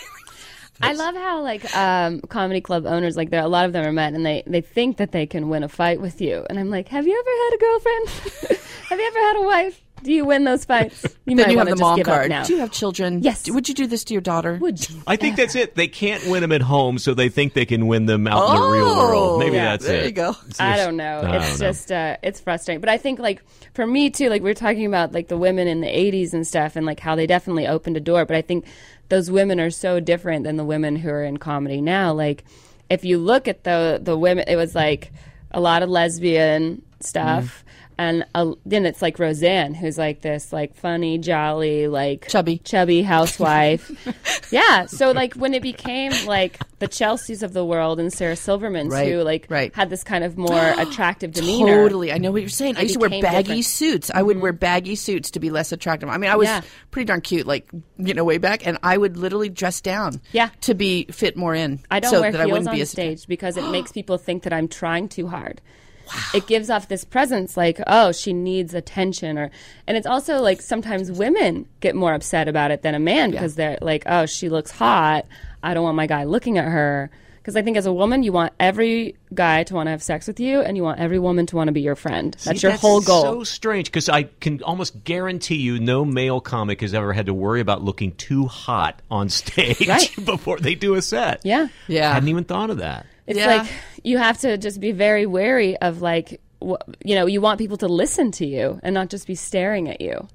I love how like um, comedy club owners like there a lot of them are men and they they think that they can win a fight with you. And I'm like have you ever had a girlfriend? Have you ever had a wife do you win those fights you Then you have the just mom give up card. now Do you have children? Yes. Would you do this to your daughter? would you I think that's it. They can't win them at home, so they think they can win them out in the real Oh, world. Maybe yeah. that's There it. you go. It's I just- don't know. I it's don't know. just uh, it's frustrating. But I think like for me too, like we were talking about like the women in the '80s and stuff, and like how they definitely opened a door. But I think those women are so different than the women who are in comedy now. Like if you look at the the women, it was like a lot of lesbian stuff. And uh, then it's like Roseanne, who's like this, like funny, jolly, like Chubby. chubby housewife. yeah. So like when it became like the Chelseas of the world and Sarah Silverman's, Right, who like right. had this kind of more attractive demeanor. Totally. I know what you're saying. I used to wear baggy different. suits. I would wear baggy suits to be less attractive. I mean, I was Yeah. pretty darn cute, like, you know, way back, and I would literally dress down Yeah. to be fit more in. I don't so wear that I heels wouldn't on stage because it makes people think that I'm trying too hard. It gives off this presence like, oh, she needs attention or and it's also like sometimes women get more upset about it than a man because they're like, oh, she looks hot. I don't want my guy looking at her. Because I think as a woman, you want every guy to want to have sex with you, and you want every woman to want to be your friend. That's See, your whole goal. So strange because I can almost guarantee you, no male comic has ever had to worry about looking too hot on stage Right. before they do a set. yeah. Yeah. I hadn't even thought of that. It's Yeah. like you have to just be very wary of like wh- you know you want people to listen to you and not just be staring at you.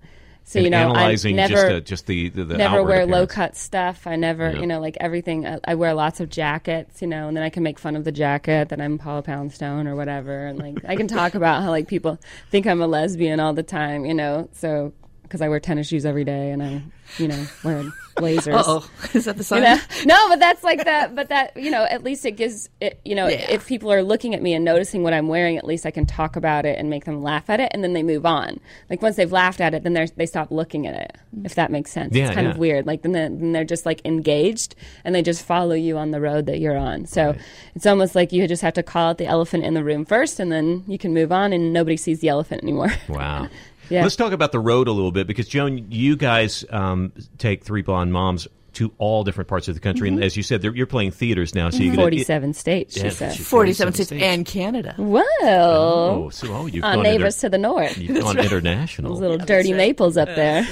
So And you know, analyzing I never just, uh, just the the, the never wear low cut stuff. I never Yeah. you know like everything. I, I wear lots of jackets, you know, and then I can make fun of the jacket that I'm Paula Poundstone or whatever, and like I can talk about how like people think I'm a lesbian all the time, you know. So because I wear tennis shoes every day and I you know wear blazers. Oh, is that the You sign? know? No, but that's like that. But that you know, at least it gives it. You know, Yeah. if people are looking at me and noticing what I'm wearing, at least I can talk about it and make them laugh at it, and then they move on. Like once they've laughed at it, then they they stop looking at it. Mm. If that makes sense, Yeah, it's kind yeah. of weird. Like then, they- then they're just like engaged and they just follow you on the road that you're on. So it's almost like you just have to call out the elephant in the room first, and then you can move on, and nobody sees the elephant anymore. Wow. Yeah. Let's talk about the road a little bit because Joan, you guys um, take three blonde moms to all different parts of the country, Mm-hmm. and as you said, you're playing theaters now, so you get Forty-seven states, she Yeah, said. 47 states states. and Canada. Well, Oh, so oh, you've our gone neighbors inter- to the north. you've gone international. Those little dirty maples up there.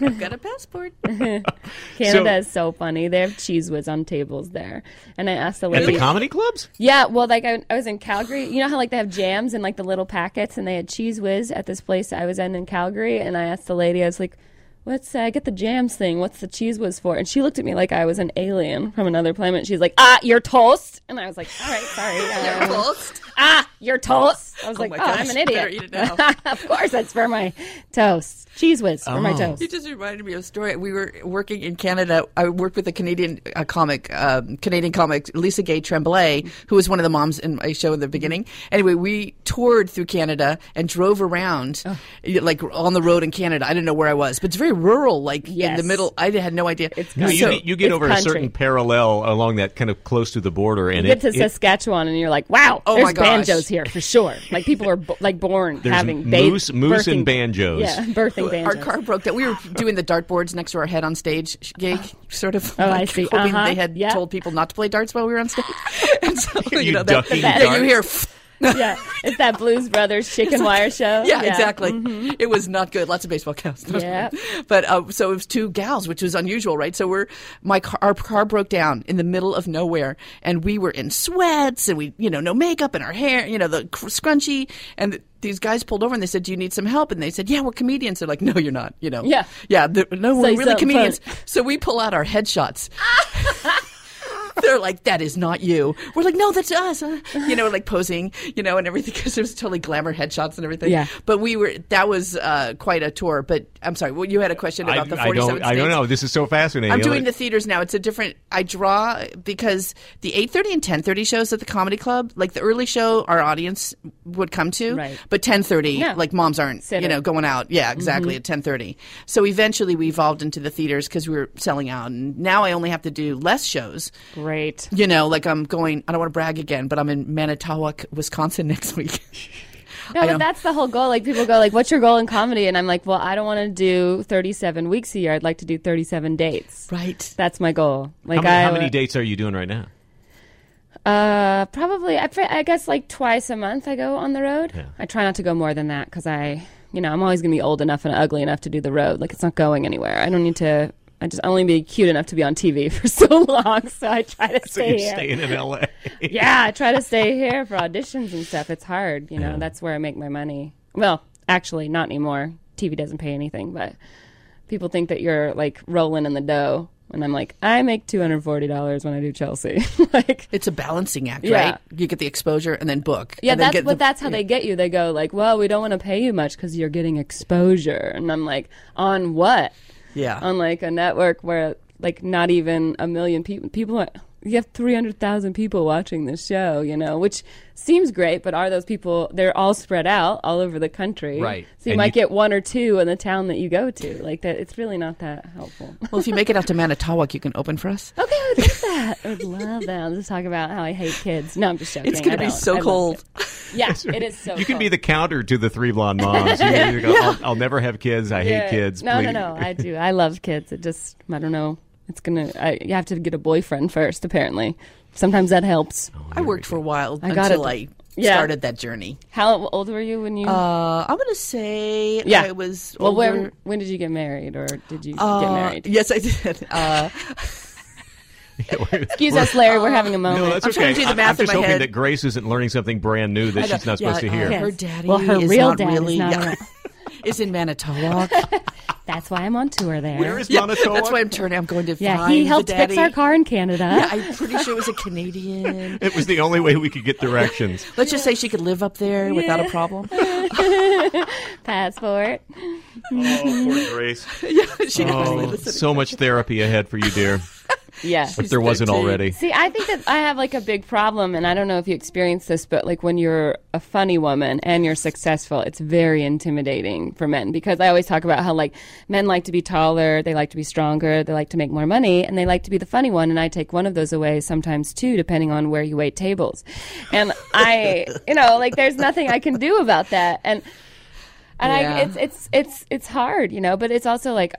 I've got a passport. Canada So- is so funny. They have cheese whiz on tables there, and I asked the lady. At the comedy clubs? yeah, well, like I, I was in Calgary. You know how like they have jams in like the little packets, and they had cheese whiz at this place I was in in Calgary, and I asked the lady, I was like. What's uh, I get the jams thing? What's the cheese whiz for? And she looked at me like I was an alien from another planet. She's like, "Ah, you're toast." And I was like, "All right, sorry." um, Toast. ah, you're toast. I was like, my "Oh, I'm gosh, an you better idiot." eat it now. of course, that's for my toast. Cheese whiz for my Oh. toast. You just reminded me of a story. We were working in Canada. I worked with a Canadian uh, comic, um, Canadian comic, Lisa Gay Tremblay, who was one of the moms in my show in the beginning. Anyway, we toured through Canada and drove around, like on the road in Canada. I didn't know where I was, but it's very rural, like in the middle. I had no idea. It's No, you, So- get- you get it's over a certain parallel along that kind of close to the border, and You get it, to it- Saskatchewan and you're like, wow, Oh there's my banjos here for sure. Like people are bo- like born There's having moose- ba- moose and birthing- banjos. Yeah, birthing banjos. Our car broke down. We were doing the dartboards next to our head on stage gig, sort of. Oh, I like, see. Uh-huh. they had Yeah. told people not to play darts while we were on stage. and so, you, You know, that, ducking that you hear. Yeah, it's that Blues Brothers chicken wire show. Yeah, exactly. It was not good. Lots of baseball caps. Mm-hmm. Yeah. but uh, so it was two gals, which was unusual, right? So we're my car, our car broke down in the middle of nowhere, and we were in sweats, and we, you know, no makeup, and our hair, you know, the cr- scrunchy, and. th these guys pulled over and they said, "Do you need some help?" And they said, "Yeah, we're comedians." They're like, "No, you're not." You know? Yeah. yeah. No, we're really comedians. funny. So we pull out our headshots. They're like, that is not you. We're like, no, that's us. Uh, you know, like posing, you know, and everything because it was totally glamour headshots and everything. Yeah. But we were, that was uh, quite a tour. But I'm sorry, well, you had a question I, about the I 47 don't. I don't know. This is so fascinating. I'm doing like- the theaters now. It's a different. I draw because the 8:30 and 10:30 shows at the comedy club, like the early show, our audience would come to, Right. but 10:30, Yeah. like moms aren't, Sitter. you know, going out. Yeah, mm-hmm. exactly at 10:30. So eventually we evolved into the theaters because we were selling out, and now I only have to do less shows. Great. You know, like I'm going. I don't want to brag again, but I'm in Manitowoc, Wisconsin next week. No, but that's the whole goal. Like people go, like, "What's your goal in comedy?" And I'm like, "Well, I don't want to do 37 weeks a year. I'd like to do 37 dates. right. That's my goal. Like, how, many, I how many dates are you doing right now? Uh, probably. I, I guess like twice a month I go on the road. Yeah. I try not to go more than that because I, you know, I'm always gonna be old enough and ugly enough to do the road. Like it's not going anywhere. I don't need to. I just I only be cute enough to be on TV for so long. So I try to So stay you're here. staying in L.A. yeah, I try to stay here for auditions and stuff. It's hard, you know. Yeah. That's where I make my money. Well, actually, not anymore. TV doesn't pay anything, but people think that you're like rolling in the dough, and I'm like, I make two hundred forty dollars when I do Chelsea. like, It's a balancing act, Yeah. right? You get the exposure and then book. yeah, and then that's get but the- that's how they get you. They go like, well, we don't want to pay you much because you're getting exposure, and I'm like, on what? Yeah. on like a network where like not even a million people people you have 300,000 people watching this show, you know, which seems great, but are those people they're all spread out all over the country. Right. So you And might you- get one or two in the town that you go to. Like that it's really not that helpful. well, if you make it out to Manitowoc, you can open for us. okay, I would love that. I would love that. I'll just talk about how I hate kids. No, I'm just joking. It's going to be don't. I so cold. kids. Yeah, it is so You can cold. be the counter to the three blonde moms. You, you go, I'll, I'll never have kids. I Yeah. hate kids. No, please. no, no. I do. I love kids. It just, I don't know. It's gonna. I, you have to get a boyfriend first. Apparently, sometimes that helps. I worked for a while I got until it. I Yeah. started that journey. How old were you when you? Uh, I'm going to say yeah, I was Well, older. when when did you get married, or did you Uh, get married? Yes, I did. Uh, Excuse us, Larry. We're having a moment. No, that's I'm trying okay. to do the math I'm just in my hoping head. that Grace isn't learning something brand new that she's not supposed to hear. uh, her daddy Well, her is real not dad is not yeah, around. Is in Manitowoc. That's why I'm on tour there. Where is yeah, Manitowoc? that's why I'm turning. I'm going to yeah, find he helped the fix our car in Canada. Yeah, I'm pretty sure it was a Canadian. It was the only way we could get directions. Let's just say she could live up there without a problem. Passport. Oh, poor Grace. she Oh, so much therapy ahead for you, dear. Yeah. If there wasn't 13. already. See, I think that I have like a big problem, and I don't know if you experience this, but like when you're a funny woman and you're successful, it's very intimidating for men because I always talk about how like men like to be taller, they like to be stronger, they like to make more money, and they like to be the funny one. And I take one of those away sometimes too, depending on where you wait tables. And I, you know, like there's nothing I can do about that. And and Yeah. I, it's it's it's it's hard, you know. But it's also like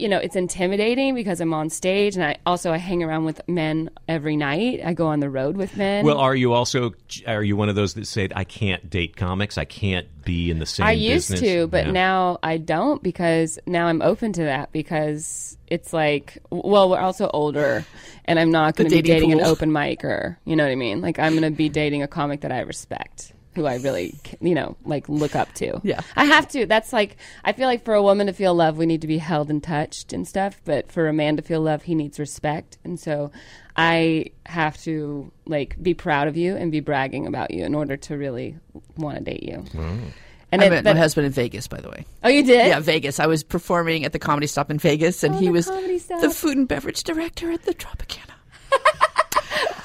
you know, it's intimidating because I'm on stage and I also I hang around with men every night. I go on the road with men. Well, are you also are you one of those that say I can't date comics? I can't be in the same. Room? I used business?" to, but Yeah. now I don't because now I'm open to that because it's like, well, we're also older, and I'm not going to be dating dating an pool. open micer. You know what I mean? Like I'm going to be dating a comic that I respect, who I really, you know, like look up to. Yeah. I have to. That's like I feel like for a woman to feel love, we need to be held and touched and stuff. But for a man to feel love, he needs respect, and so I have to like be proud of you and be bragging about you in order to really want to date you. Mm. And I it- met that- my husband in Vegas, by the way. Oh, you did? Yeah, Vegas. I was performing at the Comedy Stop in Vegas, and Oh, he was the food and beverage director at the Tropicana.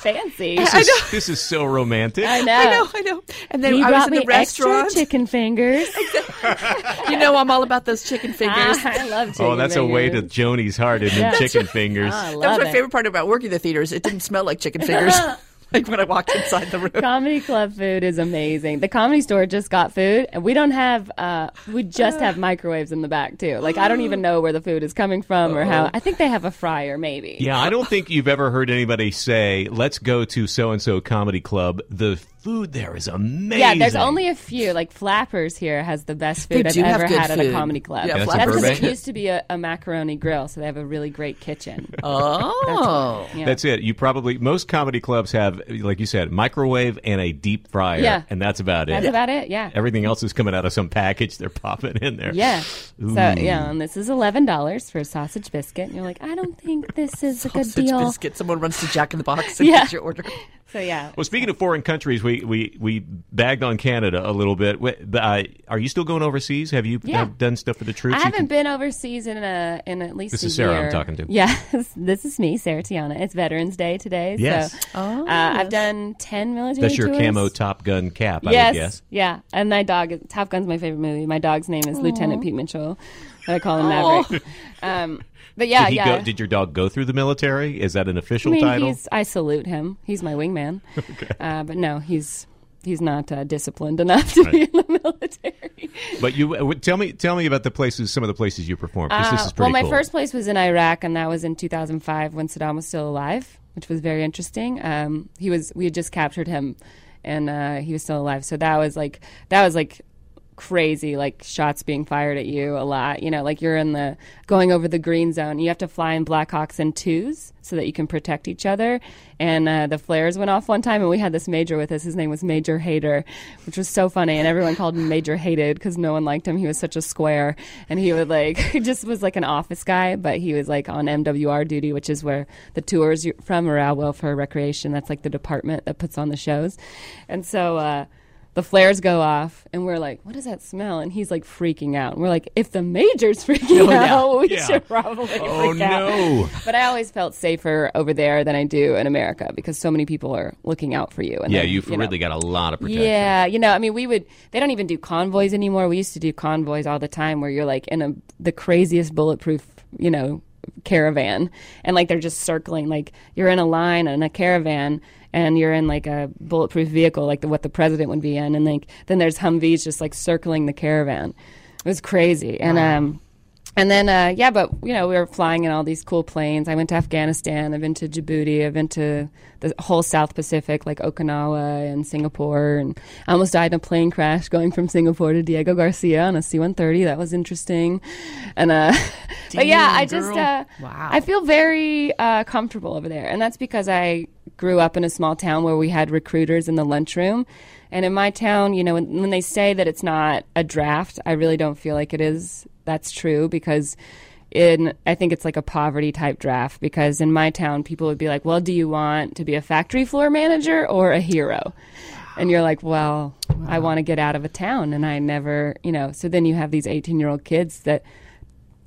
Fancy. This is, this is so romantic. I know. I know, I know. And then He I was brought in the me restaurant. extra chicken fingers. You know, I'm all about those chicken ah, fingers. I love oh, chicken fingers. oh, that's a way to. Joanie's heart in them chicken fingers. Ah, I that was my it. favorite part about working the theaters. It didn't smell like chicken fingers. like when I walked inside the room. Comedy club food is amazing. The comedy store just got food, and we don't have. Uh, we just have microwaves in the back too. Like I don't even know where the food is coming from or how. I think they have a fryer, maybe. Yeah, I don't think you've ever heard anybody say, "Let's go to so and so comedy club." The food there is amazing. Yeah, there's only a few. Like Flappers here has the best food I've ever good had at a comedy club. Yeah, That's in That's because it Burbank? used to be a, a macaroni grill, so they have a really great kitchen. Oh. Yeah. That's it. You probably most comedy clubs have, like you said, microwave and a deep fryer, Yeah. and that's about it. That's about it. Yeah. Everything else is coming out of some package they're popping in there. Yeah. So yeah, and this is eleven dollars for a sausage biscuit, and you're like, I don't think this is a good Sausage deal. biscuit. Someone runs to Jack in the Box and Yeah. gets your order. So yeah, Well, speaking of foreign countries, we we, we bagged on Canada a little bit. Wh- Uh, are you still going overseas? Have you Yeah. have done stuff for the troops? I haven't can- been overseas in a in at least. This a is Sarah I'm talking to. Yeah, this is me, Sarah Tiana. It's Veterans Day today. Yes. So Oh, uh, I've done ten military. That's your tours. camo Top Gun cap, I yes, would guess. yeah. And my dog, Top Gun's my favorite movie. My dog's name is Lieutenant Pete Mitchell. I call him Maverick. Um, but yeah, Did, he yeah. go, did your dog go through the military? Is that an I official mean, title? I salute him. He's my wingman. uh, but no, he's he's not uh, disciplined enough to be in the military. But you uh, tell me tell me about the places, some of the places you performed. 'cause this Uh, is pretty well, my cool. first place was in Iraq, and that was in 2005 when Saddam was still alive, which was very interesting. Um, he was we had just captured him, and uh, he was still alive. So that was like that was like crazy like shots being fired at you a lot. You know like you're in the going over the green zone. You have to fly in blackhawks in twos so that you can protect each other. And uh, the flares went off one time and we had this major with us. His name was major hater which was so funny and everyone called him major hated because no one liked him. He was such a square. And he would like just was like an office guy but he was like on mwr duty which is where the tours from morale welfare recreation. That's like the department that puts on the shows. And so uh the flares go off and we're like what does that smell and he's like freaking out and we're like if the major's freaking oh, yeah. out we Yeah. should probably Oh freak out no! but i always felt safer over there than i do in america because so many people are looking out for you and Yeah, then, you've you know. really got a lot of protection. Yeah, you know, I mean, we would. They don't even do convoys anymore. We used to do convoys all the time, where you're like in a the craziest bulletproof, you know, caravan, and like they're just circling. Like you're in a line in a caravan, and you're in like a bulletproof vehicle, like the, what the president would be in, and like then there's Humvees just like circling the caravan. It was crazy, and um. And then, uh, yeah, but you know, we were flying in all these cool planes. I went to Afghanistan. I've been to Djibouti. I've been to the whole South Pacific, like Okinawa and Singapore. And I almost died in a plane crash going from Singapore to Diego Garcia on a C-130. That was interesting. And uh, but yeah, I just uh, Wow. I feel very uh, comfortable over there, and that's because I grew up in a small town where we had recruiters in the lunchroom. And in my town, you know, when, when they say that it's not a draft, I really don't feel like it is. That's true because in I think it's like a poverty type draft because in my town people would be like, "Well, do you want to be a factory floor manager or a hero?" And you're like, "Well, I want to get out of a town and I never, you know." So then you have these 18-year-old kids that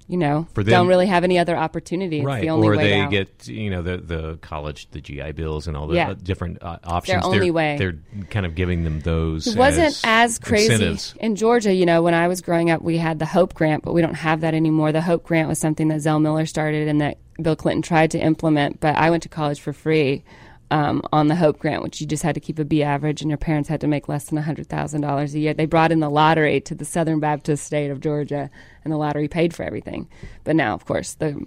you know, For them- don't really have any other opportunity. It's right, the only or way they out. get you know the the college, the GI Bills, and all the Yeah. different uh, options. only they're, way. They're kind of giving them those. It wasn't as crazy incentives. in Georgia. You know, when I was growing up, we had the Hope Grant, but we don't have that anymore. The Hope Grant was something that Zell Miller started and that Bill Clinton tried to implement, but I went to college for free um, on the Hope Grant, which you just had to keep a B average, and your parents had to make less than hundred thousand dollars a year. They brought in the lottery to the Southern Baptist state of Georgia, and the lottery paid for everything. But now, of course, the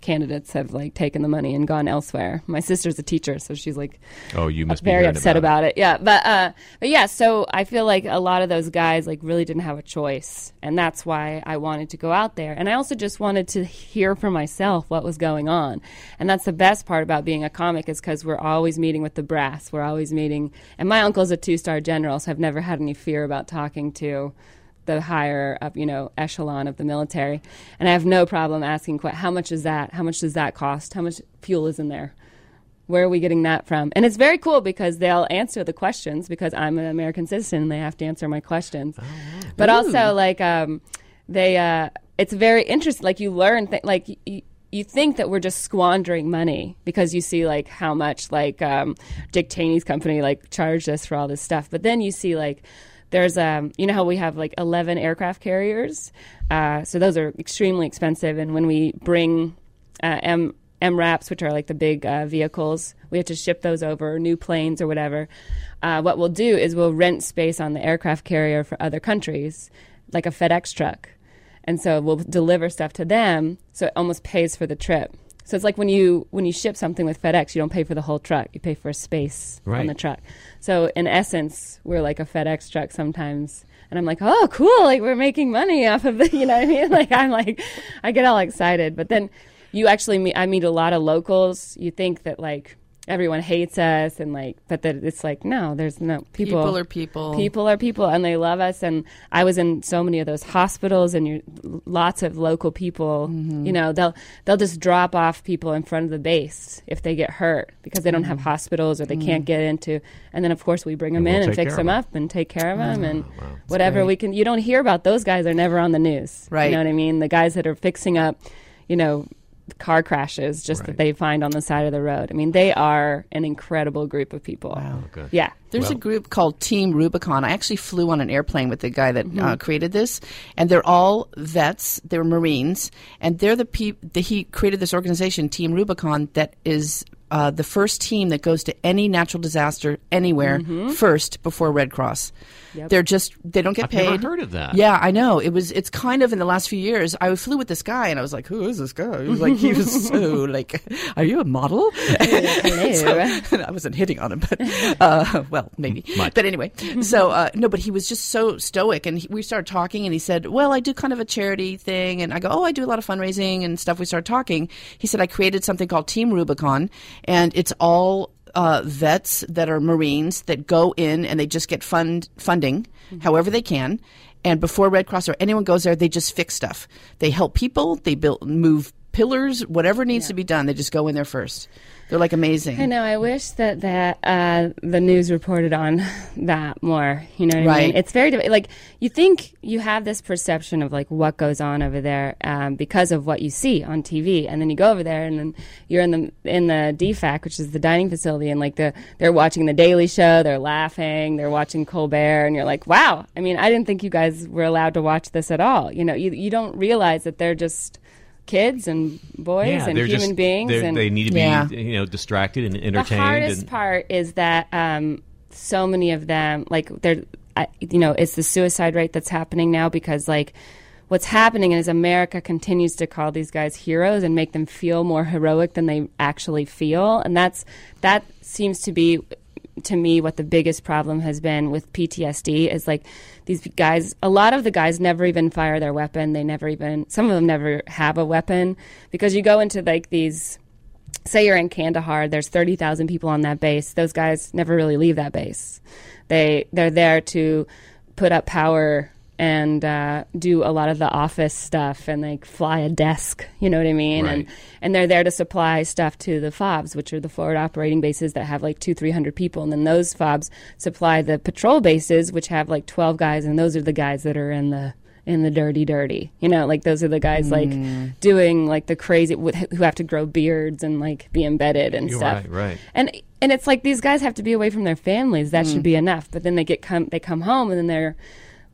candidates have like taken the money and gone elsewhere. My sister's a teacher, so she's like Oh, you must be very upset about, about it. Yeah, but uh, but yeah. So I feel like a lot of those guys like really didn't have a choice, and that's why I wanted to go out there. And I also just wanted to hear for myself what was going on, and that's the best part about being a comic is because we're always meeting with the brass. We're always meeting, and my uncle's a two-star general, so I've never had any fear about talking to the higher up, you know, echelon of the military. And I have no problem asking, que- how much is that? How much does that cost? How much fuel is in there? Where are we getting that from? And it's very cool because they'll answer the questions because I'm an American citizen and they have to answer my questions. But also, like, um, they, uh, it's very interesting. Like, you learn, th- like, y- you think that we're just squandering money because you see like how much like um, Dick Cheney's company like charged us for all this stuff, but then you see like there's um you know how we have like 11 aircraft carriers? Uh, so those are extremely expensive and when we bring uh, m mraps which are like the big uh, vehicles we have to ship those over new planes or whatever. Uh, what we'll do is we'll rent space on the aircraft carrier for other countries like a fedex truck. And so we'll deliver stuff to them so it almost pays for the trip so it's like when you when you ship something with FedEx, you don't pay for the whole truck; you pay for a space Right. on the truck. So in essence, we're like a FedEx truck sometimes. And I'm like, oh, cool! Like we're making money off of the, you know what I mean? Like I'm like, I get all excited. But then you actually meet, I meet a lot of locals. You think that like everyone hates us and like, but that it's like no, there's no people. People are people. People are people, and they love us. And I was in so many of those hospitals, and you lots of local people. Mm-hmm. You know, they'll they'll just drop off people in front of the base if they get hurt because they don't have hospitals or they can't get into. And then of course we bring them And we'll in and fix them them. up and take care of them and wow. Whatever great. we can. You don't hear about those guys; are never on the news. Right. You know what I mean? The guys that are fixing up, you know. Car crashes just Right. that they find on the side of the road. I mean, they are an incredible group of people. Wow. good. Yeah. There's Well- a group called Team Rubicon. I actually flew on an airplane with the guy that Mm-hmm. uh, created this, and they're all vets. They're Marines, and they're the people. The, he created this organization, Team Rubicon, that is uh, the first team that goes to any natural disaster anywhere first before Red Cross. Mm-hmm. Yep. They're just they don't get I've paid. never heard of that. Yeah, I know. It was. It's kind of in the last few years. I flew with this guy, and I was like, "Who is this guy?" He was like, he was so like, "Are you a model?" Hello. So, I wasn't hitting on him, but uh, well, maybe. Might. But anyway, so uh, no, but he was just so stoic, and he, we started talking, and he said, "Well, I do kind of a charity thing," and I go, "Oh, I do a lot of fundraising and stuff." We started talking. He said, "I created something called Team Rubicon, and it's all." Uh, vets that are Marines that go in and they just get fund funding, however they can, and before Red Cross or anyone goes there, they just fix stuff. They help people. They build, move pillars, whatever needs to be done. They just go in there first. They're like amazing. I know. I wish that that uh, the news reported on that more. You know what I mean? Right. It's very like you think you have this perception of like what goes on over there um, because of what you see on TV, and then you go over there and then you're in the in the DFAC, which is the dining facility, and like the they're watching the Daily Show, they're laughing, they're watching Colbert, and you're like, wow. I mean, I didn't think you guys were allowed to watch this at all. You know, you you don't realize that they're just kids and boys Yeah, and human just, beings and They need to be, Yeah. you know, distracted and entertained. the hardest and, part is that um, so many of them, like they're, I you know, it's the suicide rate that's happening now because like what's happening is America continues to call these guys heroes and make them feel more heroic than they actually feel, and that's that seems to be to me what the biggest problem has been with PTSD is like these guys a lot of the guys never even fire their weapon they never even some of them never have a weapon because you go into like these say you're in Kandahar, there's 30,000 people on that base. Those guys never really leave that base. They they're there to put up power and uh, do a lot of the office stuff and like fly a desk, you know what I mean? And Right. and they're there to supply stuff to the FOBs, which are the forward operating bases that have like two, three hundred people, and then those FOBs supply the patrol bases, which have like twelve guys, and those are the guys that are in the in the dirty, dirty. You know, like those are the guys like doing like the crazy who have to grow beards and like be embedded and You're stuff. right, right. And and it's like these guys have to be away from their families. That Mm. should be enough. But then they get come they come home and then they're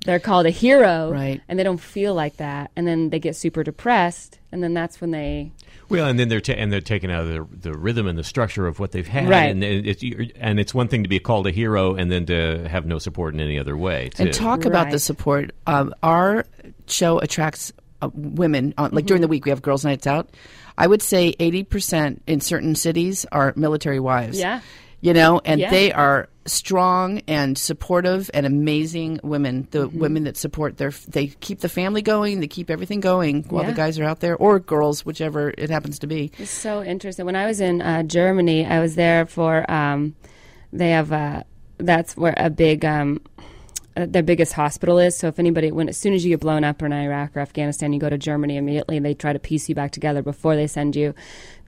they're called a hero, Right. And they don't feel like that, and then they get super depressed, and and then that's when they Well, and then they're ta- and they're taken out of the, the rhythm and the structure of what they've had, Right. and it's and it's one thing to be called a hero and then to have no support in any other way. Too. And talk about the support. Um, our show attracts uh, women. Uh, like during the week, we have girls' nights out. I would say eighty percent in certain cities are military wives. Yeah. You know, and Yeah. they are strong and supportive and amazing women. The women that support their, they keep the family going. They keep everything going while the guys are out there, or girls, whichever it happens to be. It's so interesting. When I was in uh, Germany, I was there for. Um, they have. a, that's where a big. Um, uh, their biggest hospital is. So if anybody, when as soon as you get blown up in Iraq or Afghanistan, you go to Germany immediately. And they try to piece you back together before they send you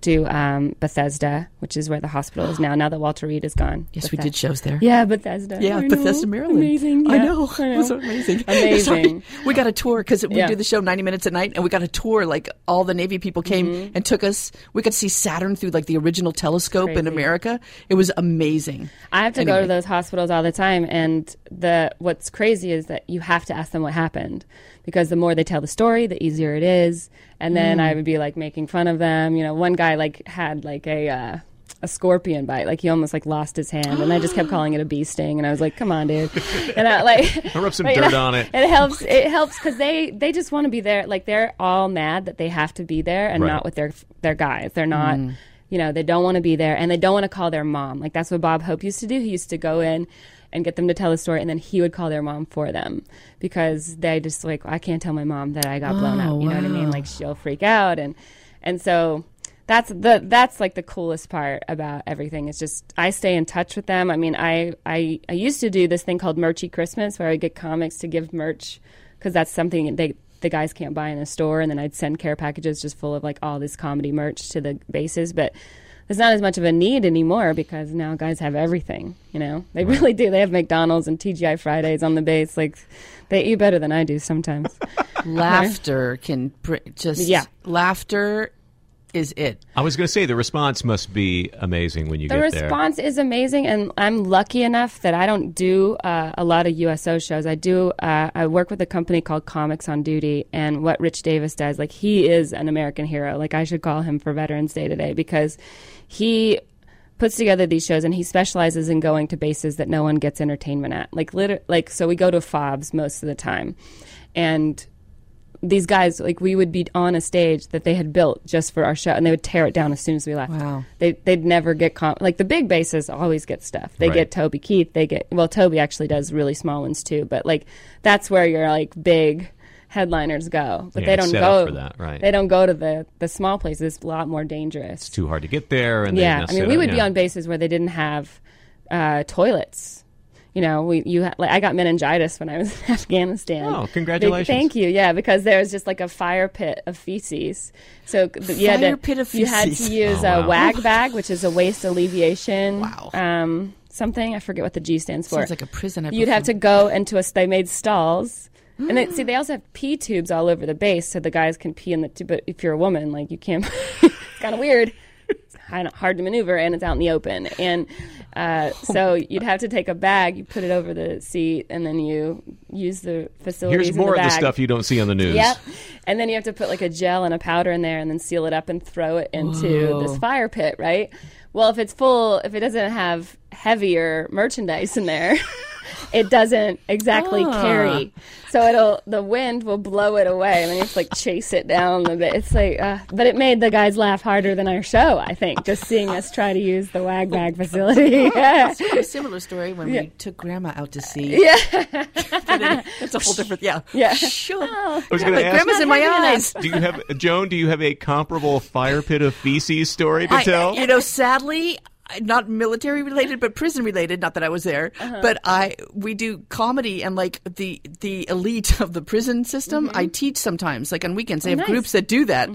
to um, Bethesda, which is where the hospital is now. Now that Walter Reed is gone. Yes, we did shows there. Yeah, Bethesda. Yeah, I know. Bethesda, Maryland. Amazing. I know. I It was amazing. Amazing. Sorry. We got a tour because we Yeah. do the show 90 minutes at night, and we got a tour. Like all the Navy people came Mm-hmm. and took us. We could see Saturn through like the original telescope in America. It was amazing. I have to go to those hospitals all the time, and the what's crazy is that you have to ask them what happened, because the more they tell the story, the easier it is. And then Mm. I would be like making fun of them. You know, one guy like had like a. Uh, a scorpion bite, like he almost like lost his hand, and I just kept calling it a bee sting, and I was like, "Come on, dude!" And I like I'll rub some but, dirt know, on it. It helps. It helps because they they just want to be there. Like they're all mad that they have to be there and Right. not with their their guys. They're not. You know, they don't want to be there, and they don't want to call their mom. Like that's what Bob Hope used to do. He used to go in and get them to tell the story, and then he would call their mom for them because they just like I can't tell my mom that I got blown Oh, up. You know what I mean? Like she'll freak out, and and so that's the that's like the coolest part about everything. It's just I stay in touch with them. I mean, I I, I used to do this thing called Merchy Christmas where I would get comics to give merch because that's something they the guys can't buy in a store, and then I'd send care packages just full of like all this comedy merch to the bases, but. There's not as much of a need anymore because now guys have everything. You know, they really do. They have McDonald's and TGI Fridays on the base. Like, they eat better than I do sometimes. Laughter can br- just Yeah. Laughter is it. I was going to say the response must be amazing when you the get there. The response is amazing and i'm lucky enough that i don't do uh, a lot of uso shows i do uh, i work with a company called comics on duty and what rich davis does like he is an american hero like i should call him for veterans day today because he puts together these shows and he specializes in going to bases that no one gets entertainment at like liter- like so we go to fobs most of the time and these guys like we would be on a stage that they had built just for our show and they would tear it down as soon as we left Wow. they, they'd never get com- like the big bases always get stuff they Right. get toby keith they get well toby actually does really small ones too but like that's where you're like big headliners go but Yeah, they don't go up for that, right. they don't go to the the small places it's a lot more dangerous It's too hard to get there, and yeah i mean it we up, would be on bases where they didn't have uh, toilets you know, we you ha- like I got meningitis when I was in Afghanistan. Oh, congratulations. Thank you. Yeah, because there was just like a fire pit of feces. So th- you had Fire to, pit of feces. you had to use Oh, a wag bag, which is a waste alleviation. Wow. Um, something I forget what the G stands for. Sounds like a prison episode. You'd have to go into a. They made stalls. And then, see, they also have pee tubes all over the base, so the guys can pee in the tube. But if you're a woman, like you can't. it's kind of weird. It's kind of hard to maneuver, and it's out in the open. And uh, so you'd have to take a bag, you put it over the seat, and then you use the facilities. Here's more the of the stuff you don't see on the news. Yep. And then you have to put like a gel and a powder in there and then seal it up and throw it into Whoa. this fire pit, right? Well, if it's full, if it doesn't have heavier merchandise in there, it doesn't exactly Ah. carry. So it'll the wind will blow it away, and then you have to like chase it down a bit. It's like, uh, but it made the guys laugh harder than our show. I think just seeing us try to use the wag bag facility. yeah. a similar story when Yeah. we took grandma out to sea. Yeah. That's a whole different. Yeah. Yeah. Sure. I was going to ask, Grandma's in my eyes. do you have Joan? Do you have a comparable fire pit of feces story to I- tell? you know, sadly, I- not military related, but prison related. Not that I was there, Uh-huh. but I we do comedy and like the the elite of the prison system. I teach sometimes, like on weekends. They have Mm-hmm. Oh, nice. Mm-hmm. groups that do that,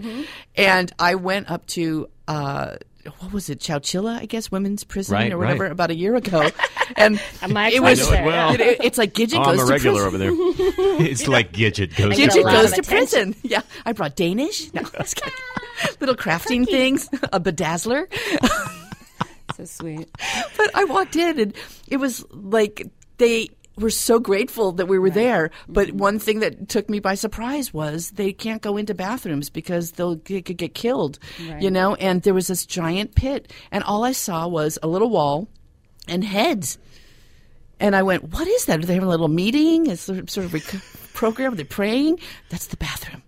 and I went up to. Uh, what was it, Chowchilla, I guess, women's prison Right, or whatever, right. about a year ago, and it was. I know it well. it- it- it's like Gidget Oh, goes I'm a to regular prison. over there. it's like Gidget goes get to Gidget goes to attention. prison. Yeah, I brought Danish. No, I was kidding. little crafting things, a bedazzler. So sweet. but I walked in and it was like they were so grateful that we were there. But mm-hmm. one thing that took me by surprise was they can't go into bathrooms because they'll get, could get killed, you know. And there was this giant pit, and all I saw was a little wall and heads. And I went, "What is that? Are they having a little meeting? Is there sort of a program? Are they praying? That's the bathroom."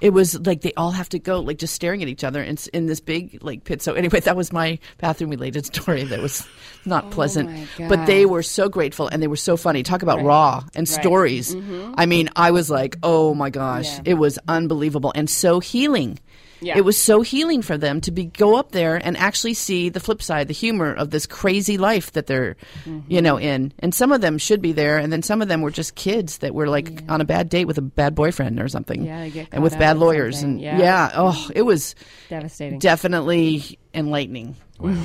It was like they all have to go, like just staring at each other in, in this big like pit. So anyway, that was my bathroom related story. That was not oh pleasant, but they were so grateful and they were so funny. Talk about raw and stories. Mm-hmm. I mean, I was like, oh my gosh, Yeah. it was unbelievable and so healing. Yeah. It was so healing for them to be go up there and actually see the flip side, the humor of this crazy life that they're, you know, in. And some of them should be there, and then some of them were just kids that were like on a bad date with a bad boyfriend or something. Yeah, and with bad lawyers, something. and Yeah. oh, it was Devastating. definitely enlightening.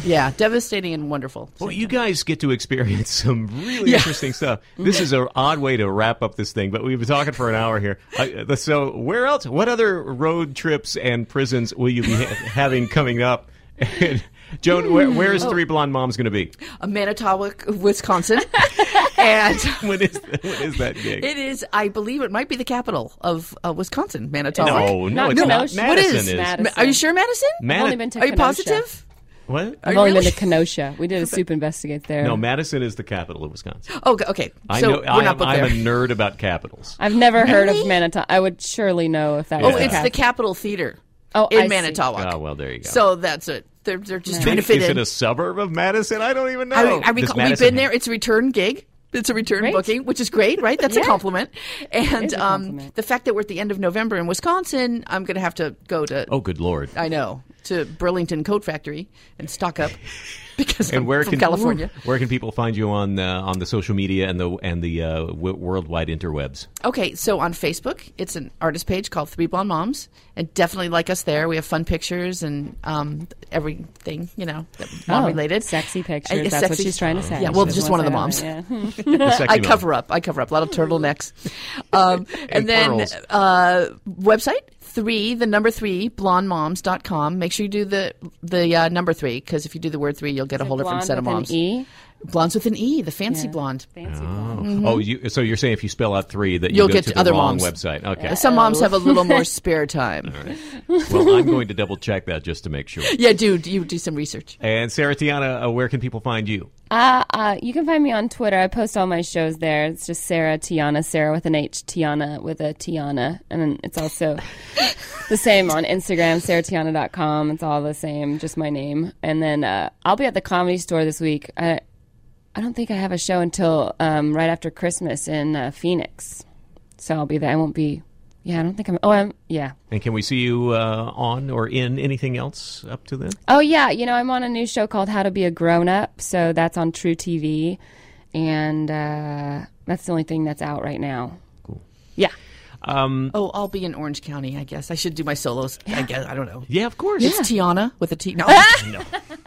Yeah, devastating and wonderful. Well, you guys get to experience some really Yeah. interesting stuff. This is an odd way to wrap up this thing, but we've been talking for an hour here. Uh, so, where else? What other road trips and prisons will you be ha- having coming up? And Joan, where, where is Three Blonde Moms going to be? Uh, Manitowoc, Wisconsin, and When is when is that gig? it is. I believe it might be the capital of uh, Wisconsin, Manitowoc. no, no, Not it's not. Kenosha. Madison What is? is. Madison. Are you sure, Madison? Mani- I've only been to Are you Kenosha. positive? What? I've you only really? been to Kenosha. We did a soup investigate there. No, Madison is the capital of Wisconsin. Oh, okay. okay. I so know. we're I not am, booked I'm there. a nerd about capitals. I've never heard of Manitowoc. I would surely know if that Oh, was it's the capital. Capitol Theater. Oh, in I see. Manitowoc. Oh well, there you go. So that's it. They're, they're just trying to fit is in. it a suburb of Madison? I don't even know. I, I recall, we've been there. It's a return gig. It's a return Great. booking, which is great, right? That's a compliment. And is a um, the fact that we're at the end of November in Wisconsin, I'm going to have to go to. Oh, good lord! I know to Burlington Coat Factory and stock up because And I'm where from can California. Where can people find you on uh, on the social media and the and the uh, w- worldwide interwebs? Okay, so on Facebook, it's an artist page called Three Blonde Moms, and definitely like us there. We have fun pictures and um, everything, you know, mom Oh, related. Sexy pictures. Uh, That's what she's trying to say. Yeah, well, She just one of the moms. say yeah. The sexy I mom. cover up. I cover up a lot of turtlenecks. Um, and then uh, website three, the number three, blondemoms.com. Make sure you do the the uh, number three because if you do the word three, you'll get a whole different Blonde set of with an moms. E. Blondes with an E, the fancy Yeah. blonde. Fancy Oh, blonde. oh you, so you're saying if you spell out three that you You'll go get to to the other wrong moms. website? Okay. Some moms have a little more spare time. well, I'm going to double check that just to make sure. Yeah, do you do some research? And Sarah Tiana, uh, where can people find you? Uh, uh, you can find me on Twitter. I post all my shows there. It's just Sarah Tiana, Sarah with an H, Tiana with a Tiana. And then it's also the same on Instagram, sarahtiana.com. It's all the same, just my name. And then uh, I'll be at the comedy store this week. I, I don't think I have a show until um, right after Christmas in uh, Phoenix. So I'll be there. I won't be. Yeah, I don't think I'm. Oh, I'm. Yeah. And can we see you uh, on or in anything else up to then? Oh yeah, you know I'm on a new show called How to Be a Grown Up, so that's on truTV, and uh, that's the only thing that's out right now. Cool. Yeah, Oh, I'll be in Orange County. I guess I should do my solos. I guess I don't know. Yeah, of course. It's Tiana with a T. No, No.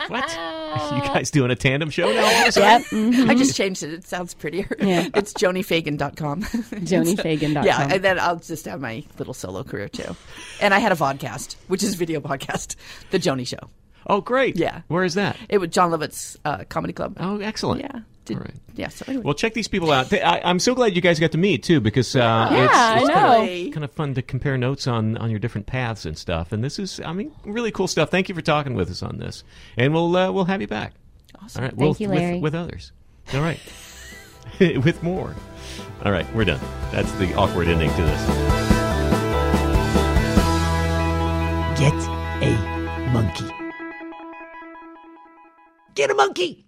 What? you guys doing a tandem show now? all of a sudden? yep. I just changed it. It sounds prettier. Yeah. It's joaniefagan.com. JoanieFagan.com. Yeah, and then I'll just have my little solo career too. And I had a vodcast, which is video podcast, The Joanie Show. Oh, great. Yeah. Where is that? It was Jon Lovitz's uh, comedy club. Oh, excellent. Yeah. Did, All right. Yeah. So anyway. Well, check these people out. Th- I, I'm so glad you guys got to meet too, because uh, Yeah, it's, I it's know. Kind of, kind of fun to compare notes on on your different paths and stuff. And this is, I mean, really cool stuff. Thank you for talking with us on this, and we'll uh, we'll have you back. Awesome. All right. We'll, you, Larry. With, with others. All right. with more. All right. We're done. That's the awkward ending to this. Get a monkey. Get a monkey!